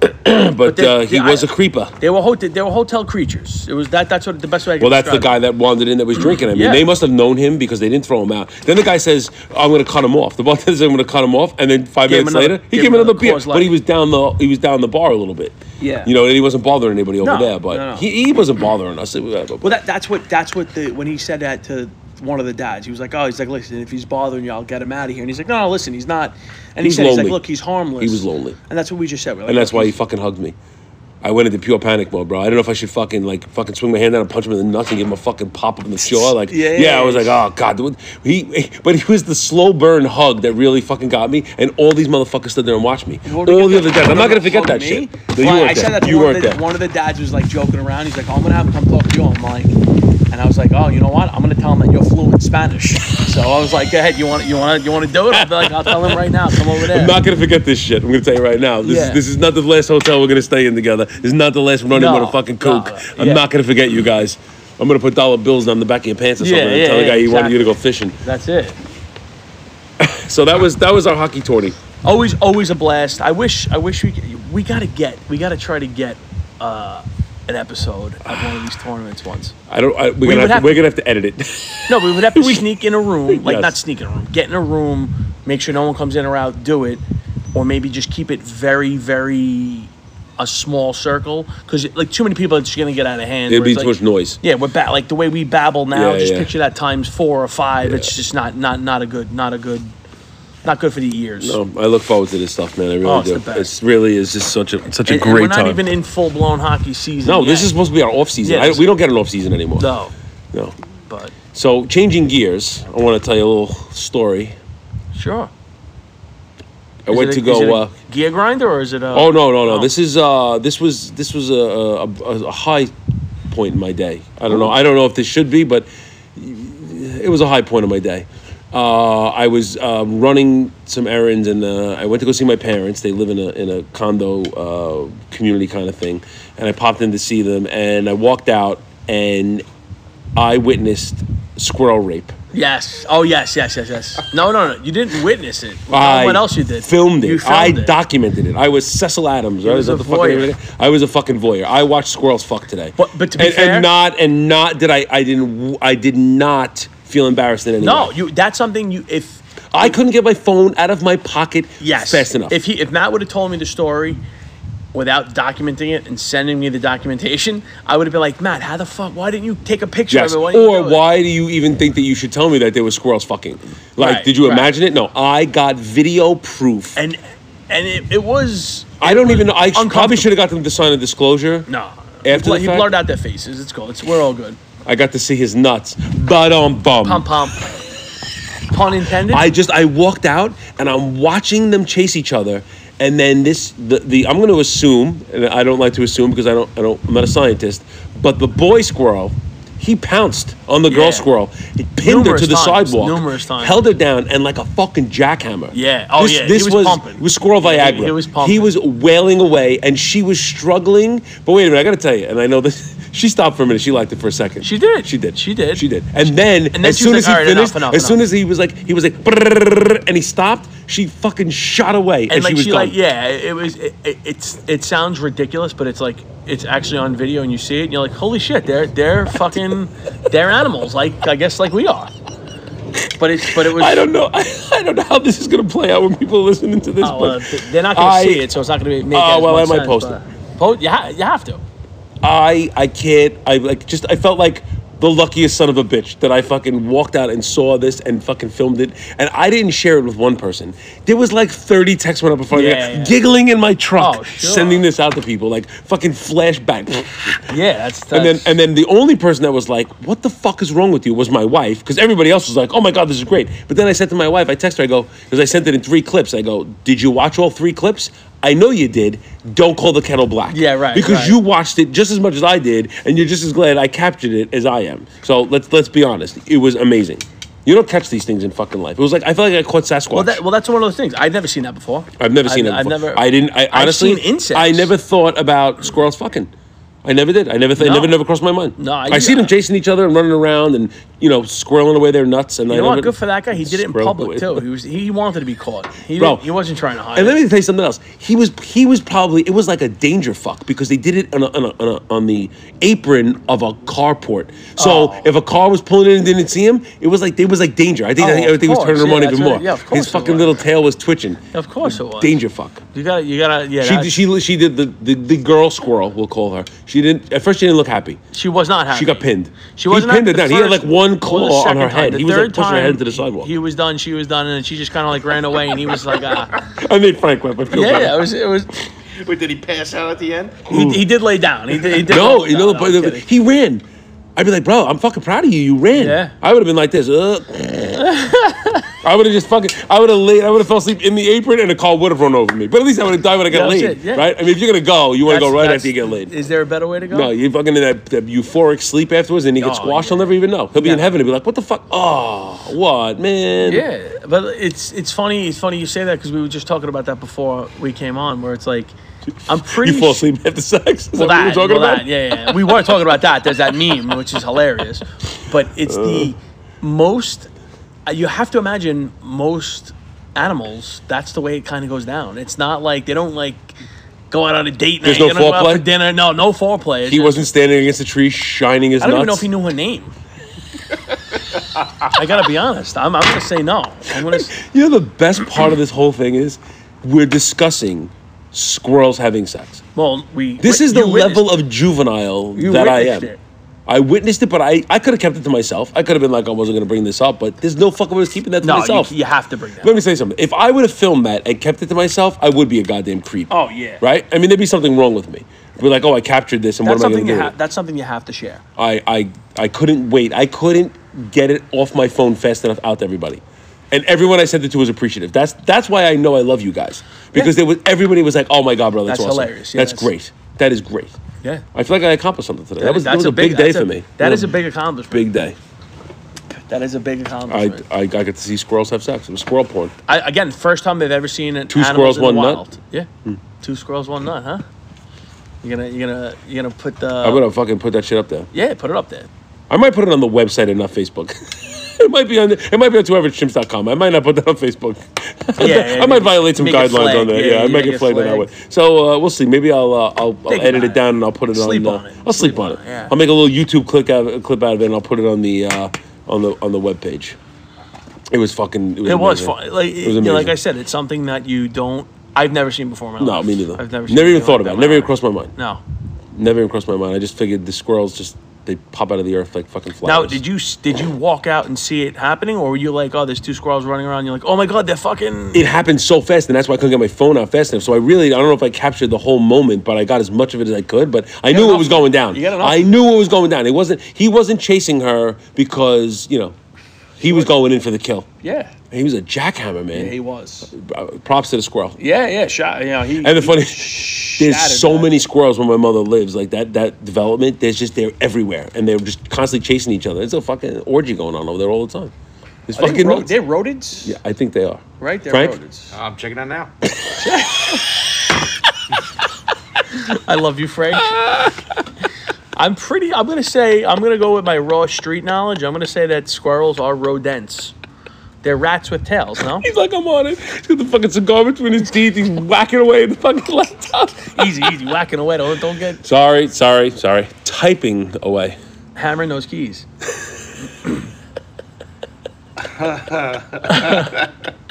Speaker 1: But
Speaker 2: they-
Speaker 1: uh, he
Speaker 2: they-
Speaker 1: was a creeper.
Speaker 2: They were hotel. They were hotel creatures. It was that. That's what the best way. I can
Speaker 1: Well, that's the guy
Speaker 2: it.
Speaker 1: that wandered in that was drinking. I mean,
Speaker 2: Yeah.
Speaker 1: they must have known him because they didn't throw him out. Then the guy says, "I'm going to cut him off." The bartender says, "I'm going to cut him off," and then five
Speaker 2: Gave
Speaker 1: minutes
Speaker 2: another-
Speaker 1: later, he
Speaker 2: gave him
Speaker 1: another
Speaker 2: another
Speaker 1: beer.
Speaker 2: Coors
Speaker 1: But he was down the he was down the bar a little bit.
Speaker 2: Yeah.
Speaker 1: you know, and he wasn't bothering anybody over
Speaker 2: No,
Speaker 1: there. But
Speaker 2: no, no.
Speaker 1: He, he wasn't bothering us.
Speaker 2: Well, that, that's what that's what the when he said that to one of the dads, he was like, "Oh, he's like, listen, if he's bothering you, I'll get him out of here." And he's like, "No, no, listen, he's not." And he
Speaker 1: He's
Speaker 2: said, "He's
Speaker 1: lonely.
Speaker 2: like, look, he's harmless."
Speaker 1: He was lonely.
Speaker 2: and that's what we just said. We're like,
Speaker 1: and that's why he fucking hugged me. I went into pure panic mode, bro. I don't know if I should fucking like fucking swing my hand down and punch him in the nuts and give him a fucking pop up in the jaw. Like,
Speaker 2: Yeah,
Speaker 1: yeah,
Speaker 2: yeah,
Speaker 1: I was like, oh god, dude. he. But he was the slow burn hug that really fucking got me, and all these motherfuckers stood there and watched me. All the other dads. I'm not gonna forget that shit. No,
Speaker 2: Well,
Speaker 1: you
Speaker 2: I
Speaker 1: weren't
Speaker 2: said
Speaker 1: there.
Speaker 2: that to
Speaker 1: You
Speaker 2: one
Speaker 1: weren't
Speaker 2: of, the,
Speaker 1: there.
Speaker 2: one of the dads was like joking around. He's like, oh, "I'm gonna have him come talk to you." I'm like, I was like, "Oh, you know what? I'm gonna tell him that you're fluent in Spanish." So I was like, "Go ahead. You want you want you want to do it?" I'll be like, "I'll tell him right now. Come over there."
Speaker 1: I'm not gonna forget this shit. I'm gonna tell you right now. This
Speaker 2: Yeah.
Speaker 1: is this is not the last hotel we're gonna stay in together. This is not the last running
Speaker 2: No,
Speaker 1: with a fucking coke.
Speaker 2: no,
Speaker 1: I'm
Speaker 2: yeah.
Speaker 1: not gonna forget you guys. I'm gonna put dollar bills on the back of your pants or
Speaker 2: Yeah,
Speaker 1: something and
Speaker 2: yeah,
Speaker 1: tell the guy you wanted you to go fishing.
Speaker 2: That's it.
Speaker 1: So that was that was our hockey tourney.
Speaker 2: Always, always a blast. I wish, I wish we we gotta get, we gotta try to get uh, an episode of one of these tournaments once.
Speaker 1: I don't. I, we're
Speaker 2: We
Speaker 1: gonna have to,
Speaker 2: have
Speaker 1: we're
Speaker 2: to-
Speaker 1: gonna have to edit it.
Speaker 2: No, we would have to sneak in a room, like
Speaker 1: Yes.
Speaker 2: not sneak in a room, get in a room, make sure no one comes in or out, do it, or maybe just keep it very, very a small circle because like too many people are just gonna get out of hand.
Speaker 1: It'd be too
Speaker 2: like-
Speaker 1: much noise.
Speaker 2: Yeah, we're ba- like the way we babble now.
Speaker 1: Yeah,
Speaker 2: just
Speaker 1: yeah.
Speaker 2: picture that times four or five. It's just not not not a good not a good not good for the ears.
Speaker 1: No, I look forward to this stuff, man. I really
Speaker 2: Oh, it's
Speaker 1: do.
Speaker 2: the best.
Speaker 1: It's really is just such a such a
Speaker 2: And- and
Speaker 1: great
Speaker 2: we're not
Speaker 1: time.
Speaker 2: even in full blown hockey season.
Speaker 1: no, this is supposed to be our off season.
Speaker 2: Yeah,
Speaker 1: I, we don't get an off season anymore.
Speaker 2: no,
Speaker 1: No.
Speaker 2: but
Speaker 1: So changing gears, I want to tell you a little story.
Speaker 2: sure.
Speaker 1: I
Speaker 2: Is
Speaker 1: went
Speaker 2: it
Speaker 1: to
Speaker 2: a- is it
Speaker 1: go.
Speaker 2: a
Speaker 1: Uh,
Speaker 2: gear grinder or is it a?
Speaker 1: oh no, no, no!
Speaker 2: Oh.
Speaker 1: This is uh, this was this was a, a, a, a high point in my day. I don't know. I don't know if this should be, but it was a high point of my day. Uh, I was uh, running some errands, and uh, I went to go see my parents. They live in a in a condo uh, community kind of thing, and I popped in to see them. And I walked out, and I witnessed squirrel rape.
Speaker 2: Yes. Oh yes, yes, yes, yes. No, no, no. You didn't witness it.
Speaker 1: I
Speaker 2: what else you did?
Speaker 1: Filmed it.
Speaker 2: You filmed
Speaker 1: I
Speaker 2: it.
Speaker 1: documented it. I was Cecil Adams. Right?
Speaker 2: was a
Speaker 1: the fucking-. I was a fucking voyeur. I watched squirrels fuck today.
Speaker 2: But- but to be
Speaker 1: and,
Speaker 2: fair-
Speaker 1: and not and not did I I didn't I did not feel embarrassed in any
Speaker 2: No,
Speaker 1: way.
Speaker 2: you. That's something you. If
Speaker 1: I couldn't get my phone out of my pocket
Speaker 2: yes,
Speaker 1: fast enough.
Speaker 2: If he, if Matt would have told me the story without documenting it and sending me the documentation, I would have been like, Matt, how the fuck? Why didn't you take a picture
Speaker 1: yes.
Speaker 2: of it? Why
Speaker 1: Or why do you even think that you should tell me that there were squirrels fucking? Like,
Speaker 2: Right,
Speaker 1: did you
Speaker 2: right.
Speaker 1: imagine it? No, I got video proof.
Speaker 2: And and it, it was.
Speaker 1: I don't
Speaker 2: was
Speaker 1: even know. I probably should have got them to sign a disclosure.
Speaker 2: No.
Speaker 1: After
Speaker 2: he, bl- he blurred out their faces. It's cool. It's we're all good.
Speaker 1: I got to see his nuts. But um bum.
Speaker 2: Pump pump. Pun intended.
Speaker 1: I just I walked out and I'm watching them chase each other, and then this the, the I'm going to assume, and I don't like to assume because I don't I don't I'm not a scientist, but the boy squirrel. He pounced on the girl
Speaker 2: Yeah.
Speaker 1: squirrel. He pinned
Speaker 2: Numerous
Speaker 1: her to the
Speaker 2: times,
Speaker 1: sidewalk.
Speaker 2: numerous times.
Speaker 1: Held her down and like a fucking jackhammer.
Speaker 2: Yeah. Oh,
Speaker 1: this,
Speaker 2: yeah, he was pumping.
Speaker 1: it was squirrel
Speaker 2: he-
Speaker 1: Viagra.
Speaker 2: he was pumping.
Speaker 1: He was wailing away, and she was struggling. But wait a minute, I got to tell you, and I know this. She stopped for a minute. She liked it for a second.
Speaker 2: She did.
Speaker 1: She did.
Speaker 2: She did.
Speaker 1: She did. And then,
Speaker 2: then
Speaker 1: as
Speaker 2: she
Speaker 1: soon
Speaker 2: was
Speaker 1: as
Speaker 2: like,
Speaker 1: he
Speaker 2: "All right, enough,
Speaker 1: finished,
Speaker 2: enough,
Speaker 1: as soon
Speaker 2: enough."
Speaker 1: as he was like, he was like, "Brrrr," and he stopped. She fucking shot away, and,
Speaker 2: and like
Speaker 1: she was
Speaker 2: she
Speaker 1: gone.
Speaker 2: like yeah it, it was it, it, it's it sounds ridiculous but it's like it's actually on video and you see it and you're like holy shit they're they're fucking they're animals like i guess like we are but it's but it was
Speaker 1: I don't know. I, I don't know how this is gonna play out when people are listening to this.
Speaker 2: oh, well, they're not gonna
Speaker 1: I-
Speaker 2: see it so it's not gonna be
Speaker 1: Oh, well, I might
Speaker 2: sense,
Speaker 1: post
Speaker 2: but- Po- you, ha- you have to
Speaker 1: I I can't. I like just. I felt like the luckiest son of a bitch that I fucking walked out and saw this and fucking filmed it. And I didn't share it with one person. There was like 30 texts went up before
Speaker 2: Yeah,
Speaker 1: yeah, giggling in my truck,
Speaker 2: Oh, sure.
Speaker 1: sending this out to people like fucking flashback.
Speaker 2: yeah that's, that's
Speaker 1: And then and then the only person that was like, "What the fuck is wrong with you?" was my wife, because everybody else was like, "Oh my god, this is great." But then I said to my wife, I texted her, I go, because I sent it in three clips. I go, "Did you watch all three clips?" I know you did. Don't call the kettle black.
Speaker 2: Yeah, right,
Speaker 1: Because
Speaker 2: right.
Speaker 1: you watched it just as much as I did, and you're just as glad I captured it as I am. So let's let's be honest. It was amazing. You don't catch these things in fucking life. It was like I feel like I caught Sasquatch.
Speaker 2: Well, that, well, that's one of those things. I've never seen that before.
Speaker 1: I've never seen
Speaker 2: I've,
Speaker 1: it. Before.
Speaker 2: I've never.
Speaker 1: I didn't. I
Speaker 2: I've
Speaker 1: honestly.
Speaker 2: seen insects.
Speaker 1: I never thought about squirrels fucking. I never did. I never. Th-
Speaker 2: No.
Speaker 1: never. Never crossed my mind.
Speaker 2: No, I-
Speaker 1: I, see them chasing each other and running around and you know squirreling away their nuts. And
Speaker 2: You know what? Good for that guy. He did it in public
Speaker 1: away.
Speaker 2: too. He was he wanted to be caught. He
Speaker 1: Bro.
Speaker 2: didn't, he wasn't trying to hide.
Speaker 1: And
Speaker 2: it.
Speaker 1: let me tell you something else. He was he was probably it was like a danger fuck because they did it on a, on, a, on, a, on the apron of a carport. So
Speaker 2: Oh.
Speaker 1: if a car was pulling in and didn't see him, it was like it was like danger. I think,
Speaker 2: Oh,
Speaker 1: I think
Speaker 2: of
Speaker 1: everything was turning him on even more.
Speaker 2: Yeah, of
Speaker 1: His
Speaker 2: course it
Speaker 1: fucking
Speaker 2: was.
Speaker 1: little tail was twitching.
Speaker 2: Of course it was.
Speaker 1: Danger fuck.
Speaker 2: You gotta, you gotta, yeah.
Speaker 1: She, she she did the, the the girl squirrel. We'll call her. She didn't at first. She didn't look happy.
Speaker 2: she was not happy.
Speaker 1: She got pinned.
Speaker 2: She wasn't
Speaker 1: pinned
Speaker 2: happy
Speaker 1: her down. He had, like, one
Speaker 2: well, the
Speaker 1: claw on her
Speaker 2: time.
Speaker 1: head.
Speaker 2: The
Speaker 1: He was, like,
Speaker 2: third
Speaker 1: pushing her head
Speaker 2: time,
Speaker 1: the sidewalk.
Speaker 2: He was done. She was done, and she just kind of like ran away. And he was like, ah,
Speaker 1: I made Frank laugh. I feel
Speaker 2: yeah,
Speaker 1: bad.
Speaker 2: yeah. It was, it was.
Speaker 3: Wait, did he pass out at the end?
Speaker 2: He, he did lay down. He did. He did
Speaker 1: No,
Speaker 2: lay-
Speaker 1: you know,
Speaker 2: no,
Speaker 1: but he ran. I'd be like, bro, I'm fucking proud of you. You ran.
Speaker 2: Yeah.
Speaker 1: I would have been like this. Uh, I would have just fucking. I would have laid. I would have fell asleep in the apron, and a car would have run over me. But at least I would have died when I got
Speaker 2: That's oh,
Speaker 1: laid.
Speaker 2: it, yeah.
Speaker 1: Right? I mean, if you're gonna go, you want to go
Speaker 2: That's-
Speaker 1: right
Speaker 2: that's-
Speaker 1: after you get laid.
Speaker 2: Is there a better way to go?
Speaker 1: No, you're fucking in that, that euphoric sleep afterwards, and he gets
Speaker 2: Oh,
Speaker 1: squashed.
Speaker 2: yeah.
Speaker 1: He'll never even know. He'll be in
Speaker 2: Yeah.
Speaker 1: heaven and be like, "What the fuck? Oh, what, man?
Speaker 2: Yeah, but it's it's funny. It's funny you say that because we were just talking about that before we came on, where it's like, I'm pretty.
Speaker 1: You fall
Speaker 2: su-
Speaker 1: asleep after sex. Is
Speaker 2: Well,
Speaker 1: that what
Speaker 2: that,
Speaker 1: you're talking
Speaker 2: well,
Speaker 1: about?
Speaker 2: that, yeah, yeah. We were talking about that. There's that meme, which is hilarious. But it's uh. the most. You have to imagine most animals. That's the way it kind of goes down. It's not like they don't like go out on a date
Speaker 1: There's
Speaker 2: night.
Speaker 1: no
Speaker 2: they don't go out
Speaker 1: foreplay?
Speaker 2: for dinner. No, no foreplay.
Speaker 1: He wasn't standing against a tree shining his
Speaker 2: I don't
Speaker 1: nuts.
Speaker 2: even know if he knew her name. I gotta be honest. I'm, I'm gonna say no. I'm gonna. s-
Speaker 1: You know the best part of this whole thing is we're discussing squirrels having sex.
Speaker 2: Well, we.
Speaker 1: This is the
Speaker 2: you witnessed
Speaker 1: level of juvenile
Speaker 2: You
Speaker 1: that I am.
Speaker 2: it.
Speaker 1: I witnessed it, but I, I could have kept it to myself. I could have been like, I wasn't going to bring this up, but there's no fucking way I was keeping that to
Speaker 2: No, you,
Speaker 1: myself.
Speaker 2: you have to bring that.
Speaker 1: Let me say something. If I would have filmed that and kept it to myself, I would be a goddamn creep.
Speaker 2: Oh yeah.
Speaker 1: Right? I mean, there'd be something wrong with me. We're like, oh, I captured this, and
Speaker 2: That's
Speaker 1: what am I going to do? it?
Speaker 2: That's something you have to share.
Speaker 1: I, I, I couldn't wait. I couldn't get it off my phone fast enough out to everybody. And everyone I sent it to was appreciative. That's that's why I know I love you guys because there was everybody was like, "Oh my god, bro, that's,
Speaker 2: That's
Speaker 1: awesome.
Speaker 2: hilarious. Yeah,
Speaker 1: that's,
Speaker 2: that's-
Speaker 1: great. That is great."
Speaker 2: Yeah.
Speaker 1: I feel like I accomplished something today. That, was, that was a big, day
Speaker 2: that's
Speaker 1: for
Speaker 2: a-
Speaker 1: me.
Speaker 2: That
Speaker 1: You
Speaker 2: is
Speaker 1: know,
Speaker 2: a big accomplishment.
Speaker 1: big day.
Speaker 2: That is a big accomplishment.
Speaker 1: I I I got to see squirrels have sex. It was squirrel porn.
Speaker 2: I, again, first time they've ever seen an
Speaker 1: Two squirrels,
Speaker 2: in the
Speaker 1: one nut?
Speaker 2: wild. Yeah. Hmm. Two squirrels, one nut, huh? You're gonna, you're gonna, you're gonna put the.
Speaker 1: I'm gonna fucking put that shit up there.
Speaker 2: yeah, put it up there.
Speaker 1: I might put it on the website and not Facebook. it might be on. It might be on twoaveragechimps.com. I might not put that on Facebook.
Speaker 2: Yeah, yeah,
Speaker 1: I might violate some guidelines on there.
Speaker 2: Yeah,
Speaker 1: Yeah, I might get flagged on that way. So uh, we'll see. Maybe I'll uh, I'll, I'll edit it down and I'll put it
Speaker 2: Sleep
Speaker 1: on.
Speaker 2: on
Speaker 1: uh,
Speaker 2: it.
Speaker 1: I'll sleep,
Speaker 2: Sleep
Speaker 1: on
Speaker 2: on
Speaker 1: it.
Speaker 2: yeah.
Speaker 1: I'll make a little YouTube clip out, a clip out of it and I'll put it on the uh, on the on the web page. It was fucking. It was,
Speaker 2: It was fun. Like,
Speaker 1: It was
Speaker 2: know, like. I said, it's something that you don't. I've never seen before in my
Speaker 1: No,
Speaker 2: life.
Speaker 1: me neither.
Speaker 2: I've never. Seen
Speaker 1: Never even thought
Speaker 2: like
Speaker 1: about it. Never even crossed my mind.
Speaker 2: No.
Speaker 1: Never even crossed my mind. I just figured the squirrels just they pop out of the earth like fucking flowers.
Speaker 2: Now, did you did you walk out and see it happening, or were you like, oh, there's two squirrels running around? You're like, oh my god, they're fucking.
Speaker 1: it happened so fast, and that's why I couldn't get my phone out fast enough. So I really, I don't know if I captured the whole moment, but I got as much of it as I could. But I knew
Speaker 2: enough
Speaker 1: it was going down.
Speaker 2: You got enough
Speaker 1: I knew it was going down. It wasn't. He wasn't chasing her because you know, he was going in for the kill.
Speaker 2: yeah,
Speaker 1: He was a jackhammer,
Speaker 2: yeah,
Speaker 1: man.
Speaker 2: he was.
Speaker 1: Uh, Props to the squirrel.
Speaker 2: Yeah, yeah, shot. You know, he.
Speaker 1: And the
Speaker 2: he
Speaker 1: funny, there's so
Speaker 2: that.
Speaker 1: many squirrels where my mother lives. Like that, that development. There's just they're everywhere, and they're just constantly chasing each other. It's a fucking orgy going on over there all the time. It's
Speaker 2: Are they
Speaker 1: fucking
Speaker 2: ro-
Speaker 1: nuts.
Speaker 2: they're rodents.
Speaker 1: Yeah, I think they are.
Speaker 2: Right, they're
Speaker 1: Frank?
Speaker 2: rodents.
Speaker 3: I'm checking out now.
Speaker 2: I love you, Frank. I'm pretty. I'm gonna say. I'm gonna go with my raw street knowledge. I'm gonna say that squirrels are rodents. They're rats with tails. No,
Speaker 1: He's like, I'm on it. He's got the fucking cigar between his teeth. He's whacking away at the fucking laptop.
Speaker 2: easy, easy, whacking away. Don't don't get
Speaker 1: sorry, sorry, sorry. Typing away.
Speaker 2: hammering those keys.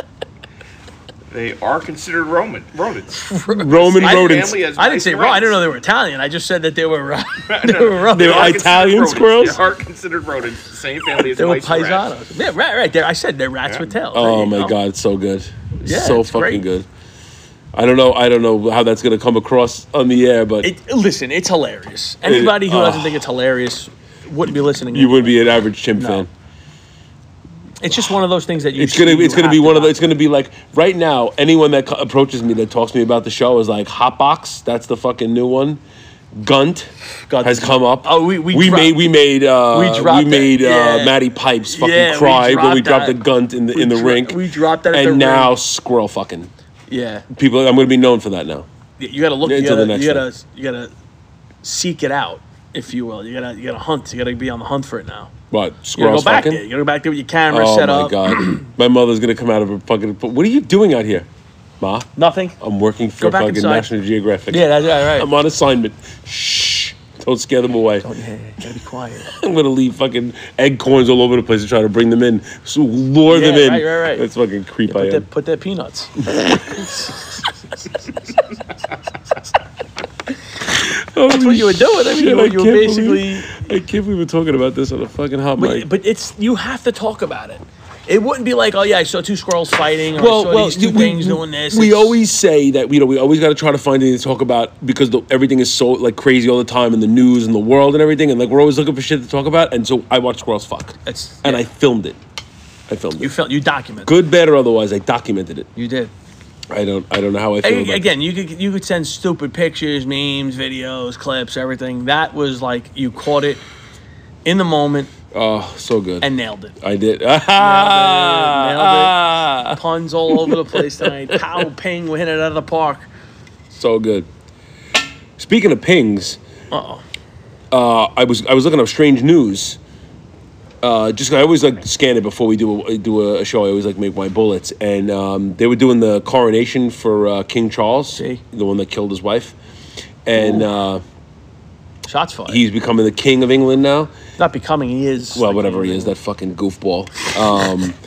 Speaker 3: They are considered Roman rodents.
Speaker 1: Roman
Speaker 3: Same
Speaker 1: rodents.
Speaker 2: I didn't
Speaker 3: mice
Speaker 2: say
Speaker 3: and
Speaker 2: raw. I didn't know they were Italian. I just said that they were. Uh, they
Speaker 3: No,
Speaker 2: were rodents.
Speaker 1: They were
Speaker 3: are
Speaker 1: Italian squirrels?
Speaker 3: They are considered rodents. Same family as
Speaker 2: They were
Speaker 3: mice and rats.
Speaker 2: paisanos. Yeah, right, right. They're, I said they're rats
Speaker 3: Yeah.
Speaker 2: with tails.
Speaker 1: Oh my
Speaker 2: go.
Speaker 1: god, it's so good.
Speaker 2: Yeah,
Speaker 1: so
Speaker 2: it's
Speaker 1: fucking
Speaker 2: great.
Speaker 1: good. I don't know. I don't know how that's gonna come across on the air, but
Speaker 2: It, listen, it's hilarious. Anybody who
Speaker 1: oh.
Speaker 2: doesn't think it's hilarious wouldn't be listening.
Speaker 1: you would be an average chimp fan.
Speaker 2: It's just one of those things that you.
Speaker 1: It's gonna it's gonna be one of the, it's gonna be like right now. Anyone that co- approaches me that talks to me about the show is like Hotbox. That's the fucking new one. Gunt has come up.
Speaker 2: Oh, we- we
Speaker 1: we
Speaker 2: dropped-
Speaker 1: made we made uh,
Speaker 2: we
Speaker 1: we, made
Speaker 2: that,
Speaker 1: uh,
Speaker 2: yeah.
Speaker 1: Matty Pipes fucking
Speaker 2: Yeah, we
Speaker 1: cry when we
Speaker 2: dropped
Speaker 1: dropped the. Gunt in the in the
Speaker 2: dro-
Speaker 1: rink.
Speaker 2: we dropped that at
Speaker 1: and now
Speaker 2: rink.
Speaker 1: squirrel fucking
Speaker 2: Yeah,
Speaker 1: people. I'm gonna be known for that now.
Speaker 2: you gotta look. You gotta, you gotta, you gotta seek it out, if you will. You gotta, you gotta hunt. You gotta be on the hunt for it now.
Speaker 1: What
Speaker 2: You gotta go back
Speaker 1: fucking?
Speaker 2: there. You gotta go back there with your camera
Speaker 1: Oh
Speaker 2: set
Speaker 1: my
Speaker 2: up.
Speaker 1: god, my mother's gonna come out of her fucking. What are you doing out here, ma?
Speaker 2: Nothing.
Speaker 1: I'm working for fucking
Speaker 2: inside.
Speaker 1: National Geographic.
Speaker 2: Yeah, that's right. right.
Speaker 1: I'm on assignment. Shh. Don't scare them away.
Speaker 2: Oh, yeah, you gotta be quiet.
Speaker 1: I'm gonna leave fucking egg corns all over the place to try to bring them in, so lure them in.
Speaker 2: right, right, right.
Speaker 1: That's fucking creep I
Speaker 2: Put
Speaker 1: am.
Speaker 2: that, put that peanuts. Oh, That's what you were doing. I mean,
Speaker 1: Shit,
Speaker 2: you,
Speaker 1: I
Speaker 2: were- you basically.
Speaker 1: believe- I can't believe we're talking about this on a fucking hot mic.
Speaker 2: But, but it's you have to talk about it. It wouldn't be like, oh yeah, I saw two squirrels fighting, or I
Speaker 1: well,
Speaker 2: saw
Speaker 1: well,
Speaker 2: these two
Speaker 1: we,
Speaker 2: things doing this.
Speaker 1: we
Speaker 2: It's-
Speaker 1: always say that you know we always got to try to find anything to talk about because the, everything is so like crazy all the time in the news and the world and everything, and like we're always looking for shit to talk about. And so I watched squirrels fuck,
Speaker 2: It's-
Speaker 1: and
Speaker 2: yeah.
Speaker 1: I filmed it. I filmed
Speaker 2: you
Speaker 1: it.
Speaker 2: felt you document.
Speaker 1: Good, bad, or otherwise, I documented it.
Speaker 2: You did.
Speaker 1: I don't. I don't know how I feel. About
Speaker 2: Again, you could you could send stupid pictures, memes, videos, clips, everything. That was like you caught it in the moment
Speaker 1: Oh, so good.
Speaker 2: and nailed it.
Speaker 1: I did.
Speaker 2: Nailed
Speaker 1: Ah,
Speaker 2: it. Puns all over the place tonight. Pow, ping, we're hitting it out of the park.
Speaker 1: so good. Speaking of pings,
Speaker 2: Uh oh.
Speaker 1: uh, I was I was looking up strange news. Uh, just I always like scan it before we do a, do a show. I always like make my bullets, and um, they were doing the coronation for uh, King Charles,
Speaker 2: See.
Speaker 1: the one that killed his wife, and uh,
Speaker 2: Shots fired.
Speaker 1: he's becoming the king of England now.
Speaker 2: not becoming. He is.
Speaker 1: well,
Speaker 2: like,
Speaker 1: whatever he is, that fucking goofball. Um,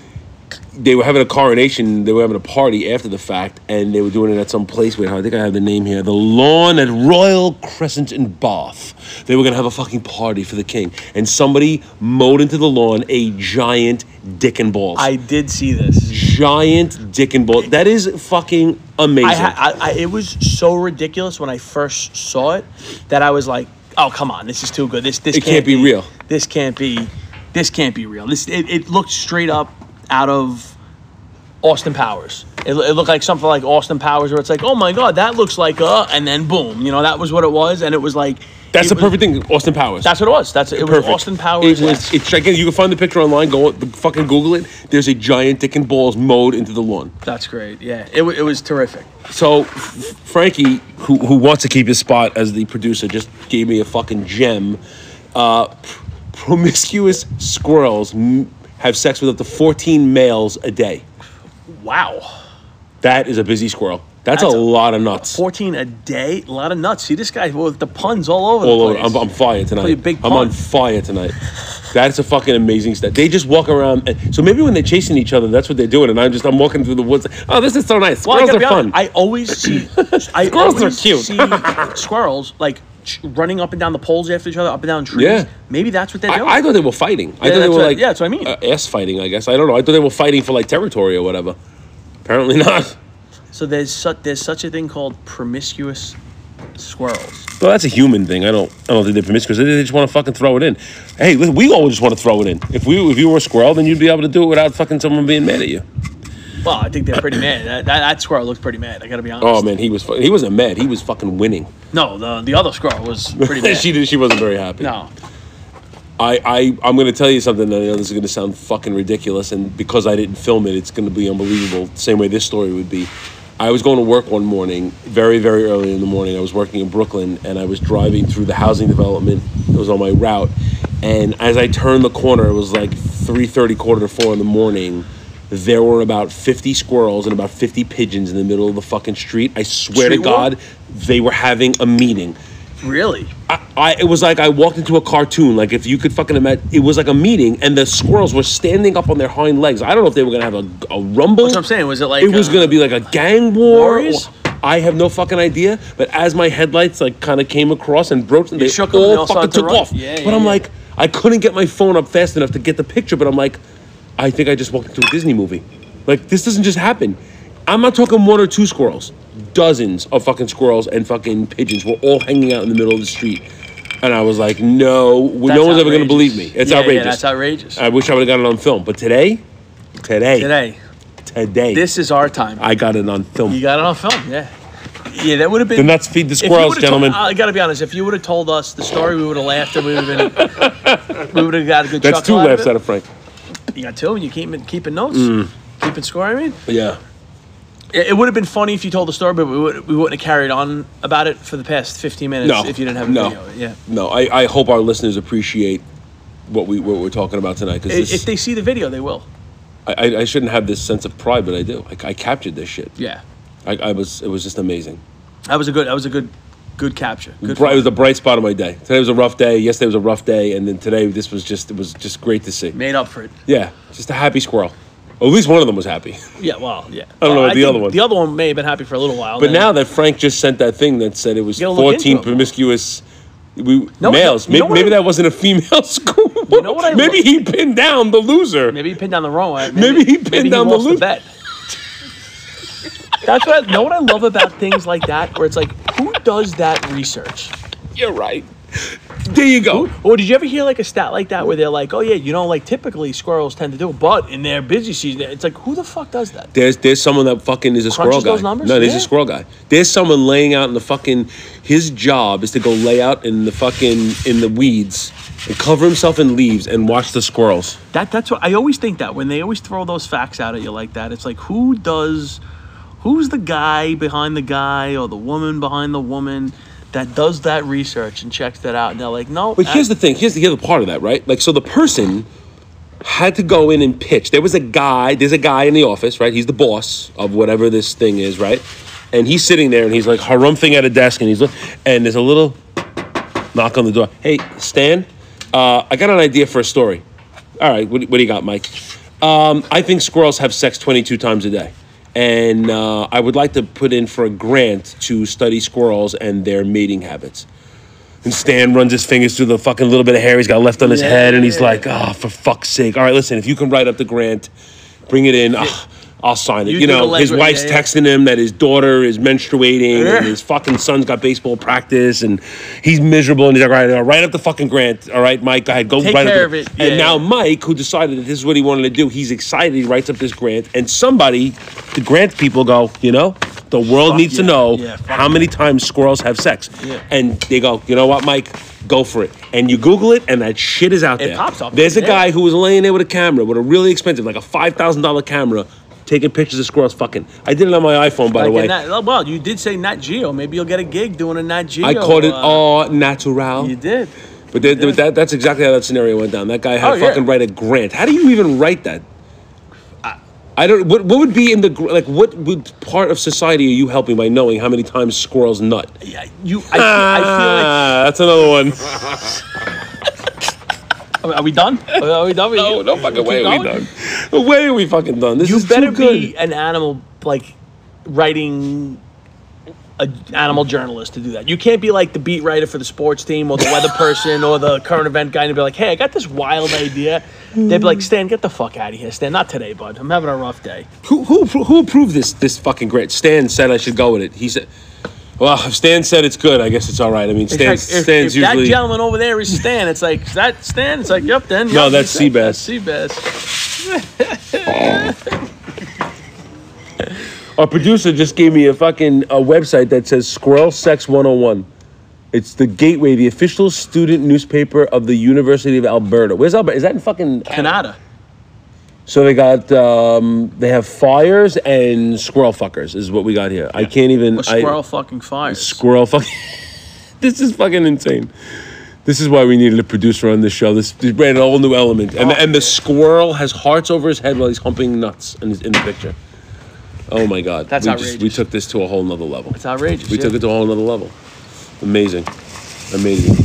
Speaker 1: they were having a coronation. They were having a party after the fact, and they were doing it at some place. Wait, I think I have the name here. The lawn at Royal Crescent in Bath. They were gonna have a fucking party for the king, and somebody mowed into the lawn a giant dick and balls.
Speaker 2: I did see this.
Speaker 1: giant dick and balls. That is fucking amazing.
Speaker 2: I, ha- I, I it was so ridiculous when I first saw it that I was like, "Oh come on, this is too good. This this
Speaker 1: It can't be real.
Speaker 2: This can't be. This can't be real. This it, it looked straight up out of Austin Powers. It, it looked like something like Austin Powers, where it's like, oh my god, that looks like a, and then boom, you know, that was what it was, and it was like.
Speaker 1: That's the
Speaker 2: was-
Speaker 1: perfect thing. Austin Powers.
Speaker 2: That's what it was. That's it was Austin Powers.
Speaker 1: It was. It's again. You can find the picture online. Go fucking Google it. There's a giant dick and balls mowed into the lawn.
Speaker 2: That's great. Yeah, it, it was terrific.
Speaker 1: So F- Frankie, who who wants to keep his spot as the producer, just gave me a fucking gem. Uh, pr- promiscuous squirrels m- have sex with up to 14 males a day.
Speaker 2: Wow.
Speaker 1: That is a busy squirrel. That's,
Speaker 2: That's
Speaker 1: a,
Speaker 2: a-
Speaker 1: lot of nuts.
Speaker 2: 14 a day, a lot of nuts. See this guy with the puns all over
Speaker 1: All
Speaker 2: the
Speaker 1: over. I'm, I'm fire tonight.
Speaker 2: big
Speaker 1: I'm on fire tonight. That's a fucking amazing stat. They just walk around. And, so maybe when they're chasing each other, that's what they're doing. And I'm just I'm walking through the woods. Oh, this is so nice. Squirrels
Speaker 2: gotta
Speaker 1: are
Speaker 2: honest,
Speaker 1: fun.
Speaker 2: I always see I
Speaker 1: Squirrels are
Speaker 2: always
Speaker 1: cute.
Speaker 2: see squirrels like running up and down the poles after each other, up and down trees.
Speaker 1: Yeah.
Speaker 2: Maybe that's what they're doing.
Speaker 1: I, I thought they were fighting. I
Speaker 2: Yeah,
Speaker 1: thought they were
Speaker 2: what-
Speaker 1: like
Speaker 2: yeah, that's what I mean.
Speaker 1: uh, ass fighting. I guess I don't know. I thought they were fighting for like territory or whatever. Apparently not.
Speaker 2: so there's such there's such a thing called promiscuous squirrels.
Speaker 1: Well, that's a human thing. I don't. I don't think they're promiscuous. They they just want to fucking throw it in. Hey, listen, we all just want to throw it in. If we if you were a squirrel, then you'd be able to do it without fucking someone being mad at you.
Speaker 2: Well, I think they're pretty mad. That, that, that squirrel looks pretty mad. I gotta be honest.
Speaker 1: Oh man, he was fu- he wasn't mad. He was fucking winning.
Speaker 2: No, the the other squirrel was pretty mad.
Speaker 1: she did, she wasn't very happy.
Speaker 2: no.
Speaker 1: I, I I'm gonna tell you something. I know this is gonna sound fucking ridiculous, and because I didn't film it, it's gonna be unbelievable. Same way this story would be. I was going to work one morning, very very early in the morning. I was working in Brooklyn, and I was driving through the housing development. It was on my route, and as I turned the corner, it was like three thirty, quarter to four in the morning. There were about 50 squirrels and about 50 pigeons in the middle of the fucking street. I swear to
Speaker 2: Street war?
Speaker 1: God, they were having a meeting.
Speaker 2: Really?
Speaker 1: I, I it was like I walked into a cartoon. Like if you could fucking imagine, it was like a meeting, and the squirrels were standing up on their hind legs. I don't know if they were gonna have a, a rumble.
Speaker 2: That's what I'm saying. Was it like
Speaker 1: it was
Speaker 2: uh,
Speaker 1: gonna be like a gang war. Or- I have no fucking idea. But as my headlights like kind of came across and broke, they
Speaker 2: shook 'em and they
Speaker 1: all
Speaker 2: all
Speaker 1: fucking
Speaker 2: to
Speaker 1: took
Speaker 2: run?
Speaker 1: off.
Speaker 2: Yeah,
Speaker 1: but
Speaker 2: yeah,
Speaker 1: I'm
Speaker 2: yeah.
Speaker 1: like, I couldn't get my phone up fast enough to get the picture. But I'm like, I think I just walked into a Disney movie. Like this doesn't just happen. I'm not talking one or two squirrels. Dozens of fucking squirrels and fucking pigeons were all hanging out in the middle of the street. And I was like, no, no one's ever going to believe me. It's
Speaker 2: Yeah, yeah,
Speaker 1: outrageous.
Speaker 2: that's outrageous.
Speaker 1: I wish I would have got it on film. But today, Today.
Speaker 2: Today.
Speaker 1: Today.
Speaker 2: This is our time.
Speaker 1: I got it on film.
Speaker 2: You got it on film, yeah. Yeah, that would have been.
Speaker 1: The nuts feed the squirrels, gentlemen.
Speaker 2: Told, I gotta be honest. If you would have told us the story, we would have laughed and we would have been. we would have got a good.
Speaker 1: That's two laughs
Speaker 2: out
Speaker 1: out
Speaker 2: of
Speaker 1: of Frank.
Speaker 2: You got two. and You keep keeping notes,
Speaker 1: Mm.
Speaker 2: keeping score. I mean,
Speaker 1: Yeah.
Speaker 2: it, it would have been funny if you told the story, but we would we wouldn't have carried on about it for the past fifteen minutes
Speaker 1: No.
Speaker 2: if you didn't have a
Speaker 1: no.
Speaker 2: video. Yeah.
Speaker 1: No, I, I hope our listeners appreciate what we what we're talking about tonight
Speaker 2: If,
Speaker 1: because
Speaker 2: if they see the video, they will.
Speaker 1: I, I I shouldn't have this sense of pride, but I do. I, I captured this shit.
Speaker 2: Yeah.
Speaker 1: I, I was it was just amazing.
Speaker 2: That was a good. That was a good, good capture. Good.
Speaker 1: Bright, it was a bright spot of my day. Today was a rough day. Yesterday was a rough day, and then today this was just it was just great to see.
Speaker 2: made up for it.
Speaker 1: Yeah, just a happy squirrel. Well, at least one of them was happy.
Speaker 2: Yeah. Well. Yeah.
Speaker 1: I don't know about the other one.
Speaker 2: The other one may have been happy for a little while.
Speaker 1: But now that Frank just sent that thing that said it was
Speaker 2: You gotta look into
Speaker 1: 14
Speaker 2: it more.
Speaker 1: promiscuous we,
Speaker 2: No,
Speaker 1: males,
Speaker 2: you know
Speaker 1: maybe,
Speaker 2: what
Speaker 1: maybe
Speaker 2: I-
Speaker 1: that wasn't a female school.
Speaker 2: You know what I
Speaker 1: maybe
Speaker 2: lo-
Speaker 1: he pinned down the loser.
Speaker 2: Maybe he pinned down the wrong one.
Speaker 1: Maybe he pinned down the loop.
Speaker 2: bet. That's what I know. What I love about things like that, where it's like, who does that research?
Speaker 1: You're right. There you go.
Speaker 2: Or did you ever hear like a stat like that where they're like, oh yeah, you know, like typically squirrels tend to do it, but in their busy season, it's like, who the fuck does that?
Speaker 1: There's there's someone that fucking is a squirrel
Speaker 2: Crunches
Speaker 1: guy.
Speaker 2: those numbers?
Speaker 1: No, there's
Speaker 2: Yeah.
Speaker 1: a squirrel guy. There's someone laying out in the fucking. His job is to go lay out in the fucking in the weeds and cover himself in leaves and watch the squirrels.
Speaker 2: That that's what I always think that when they always throw those facts out at you like that, it's like who does, who's the guy behind the guy or the woman behind the woman that does that research and checks that out, and they're like, no.
Speaker 1: But here's the thing. Here's the other part of that, right? Like, so the person had to go in and pitch. There was a guy. There's a guy in the office, right? He's the boss of whatever this thing is, right? And he's sitting there and he's like harumphing at a desk, and he's look, and there's a little knock on the door. Hey, Stan, uh, I got an idea for a story. All right, what, do- what do you got, Mike? Um, I think squirrels have sex 22 times a day. And uh, I would like to put in for a grant to study squirrels and their mating habits. And Stan runs his fingers through the fucking little bit of hair he's got left on his
Speaker 2: Yeah,
Speaker 1: head, and he's like, "Oh, for fuck's sake! All right, listen, if you can write up the grant, bring it in. ah, I'll sign it."
Speaker 2: You
Speaker 1: You, know, his wife's
Speaker 2: yeah, yeah.
Speaker 1: texting him that his daughter is menstruating, and his fucking son's got baseball practice, and he's miserable. And he's like, "All right, I'll write up the fucking grant. All right, Mike, go ahead, go
Speaker 2: Take
Speaker 1: write
Speaker 2: care
Speaker 1: up."
Speaker 2: of
Speaker 1: the-"
Speaker 2: it,
Speaker 1: And
Speaker 2: yeah.
Speaker 1: now Mike, who decided that this is what he wanted to do, he's excited. He writes up this grant, and somebody, the grant people, go, you know. The world
Speaker 2: Fuck
Speaker 1: needs to know how many times squirrels have sex. And they go, you know what, Mike? Go for it. And you Google it, and that shit is out
Speaker 2: It
Speaker 1: there.
Speaker 2: pops up.
Speaker 1: There's a guy who was laying there with a camera, with a really expensive, like a five thousand dollar camera, taking pictures of squirrels fucking. I did it on my iPhone, by
Speaker 2: Like
Speaker 1: the way.
Speaker 2: Nat- oh, well, you did say Nat Geo. Maybe you'll get a gig doing a Nat Geo.
Speaker 1: I called it
Speaker 2: uh,
Speaker 1: all natural.
Speaker 2: You did.
Speaker 1: But that, but that, that's exactly how that scenario went down. That guy had
Speaker 2: Oh,
Speaker 1: to
Speaker 2: yeah.
Speaker 1: fucking write a grant. How do you even write that? I don't. What, what would be in the like? What would part of society are you helping by knowing how many times squirrels nut?
Speaker 2: Yeah, you. I, feel- I
Speaker 1: Ah, that's another one.
Speaker 2: feel like. Are we done? Are we done?
Speaker 1: No, no fucking way are we done. No way are we fucking done. This
Speaker 2: You
Speaker 1: is
Speaker 2: better
Speaker 1: too good.
Speaker 2: be an animal like writing an animal journalist to do that. You can't be like the beat writer for the sports team or the weather person or the current event guy and be like, "Hey, I got this wild idea." They'd be like, "Stan, get the fuck out of here, Stan. Not today, bud. I'm having a rough day."
Speaker 1: Who who who approved this this fucking grant? Stan said I should go with it. He said, "Well, if Stan said it's good, I guess it's all right." I mean,
Speaker 2: It's
Speaker 1: Stan
Speaker 2: like, if,
Speaker 1: Stan's
Speaker 2: if that gentleman over there is Stan, it's like, is that Stan? It's like, yep, then.
Speaker 1: No, that's Seabass.
Speaker 2: Seabass.
Speaker 1: Our producer just gave me a fucking a website that says Squirrel Sex 101. It's the Gateway, the official student newspaper of the University of Alberta. Where's Alberta? Is that in fucking
Speaker 2: Canada.
Speaker 1: So they got um, they have fires and squirrel fuckers is what we got here. I can't even
Speaker 2: A squirrel
Speaker 1: I,
Speaker 2: fucking fires.
Speaker 1: squirrel fucking. this is fucking insane. This is why we needed a producer on this show. This, this brought a whole new element, and
Speaker 2: Oh,
Speaker 1: and the squirrel has hearts over his head while he's humping nuts in, in the picture. Oh my god,
Speaker 2: That's
Speaker 1: we
Speaker 2: outrageous.
Speaker 1: we took this to a whole nother level.
Speaker 2: It's outrageous.
Speaker 1: We
Speaker 2: yeah.
Speaker 1: took it to a whole nother level. Amazing, amazing.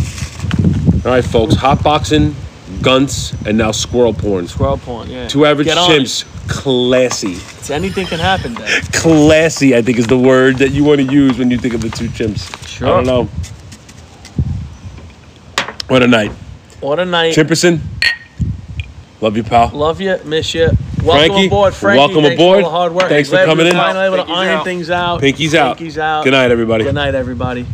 Speaker 1: All right, folks, hotboxing, guns, and now squirrel porn.
Speaker 2: Squirrel porn, yeah.
Speaker 1: Two average
Speaker 2: Get on
Speaker 1: chimps, classy.
Speaker 2: It's anything can happen there.
Speaker 1: Classy, I think, is the word that you want to use when you think of the two chimps.
Speaker 2: Sure.
Speaker 1: I don't know. What a night.
Speaker 2: What a night.
Speaker 1: Chimperson, love you, pal.
Speaker 2: Love you, miss you. Welcome
Speaker 1: Frankie,
Speaker 2: aboard, Frankie.
Speaker 1: welcome
Speaker 2: Thanks
Speaker 1: aboard.
Speaker 2: For all the hard work.
Speaker 1: Thanks for
Speaker 2: Glad
Speaker 1: coming
Speaker 2: we
Speaker 1: in.
Speaker 2: Finally able to
Speaker 3: Pinky's
Speaker 2: iron
Speaker 3: out.
Speaker 2: things out.
Speaker 1: Pinky's out.
Speaker 2: Pinky's out.
Speaker 1: Good night, everybody.
Speaker 2: Good night, everybody.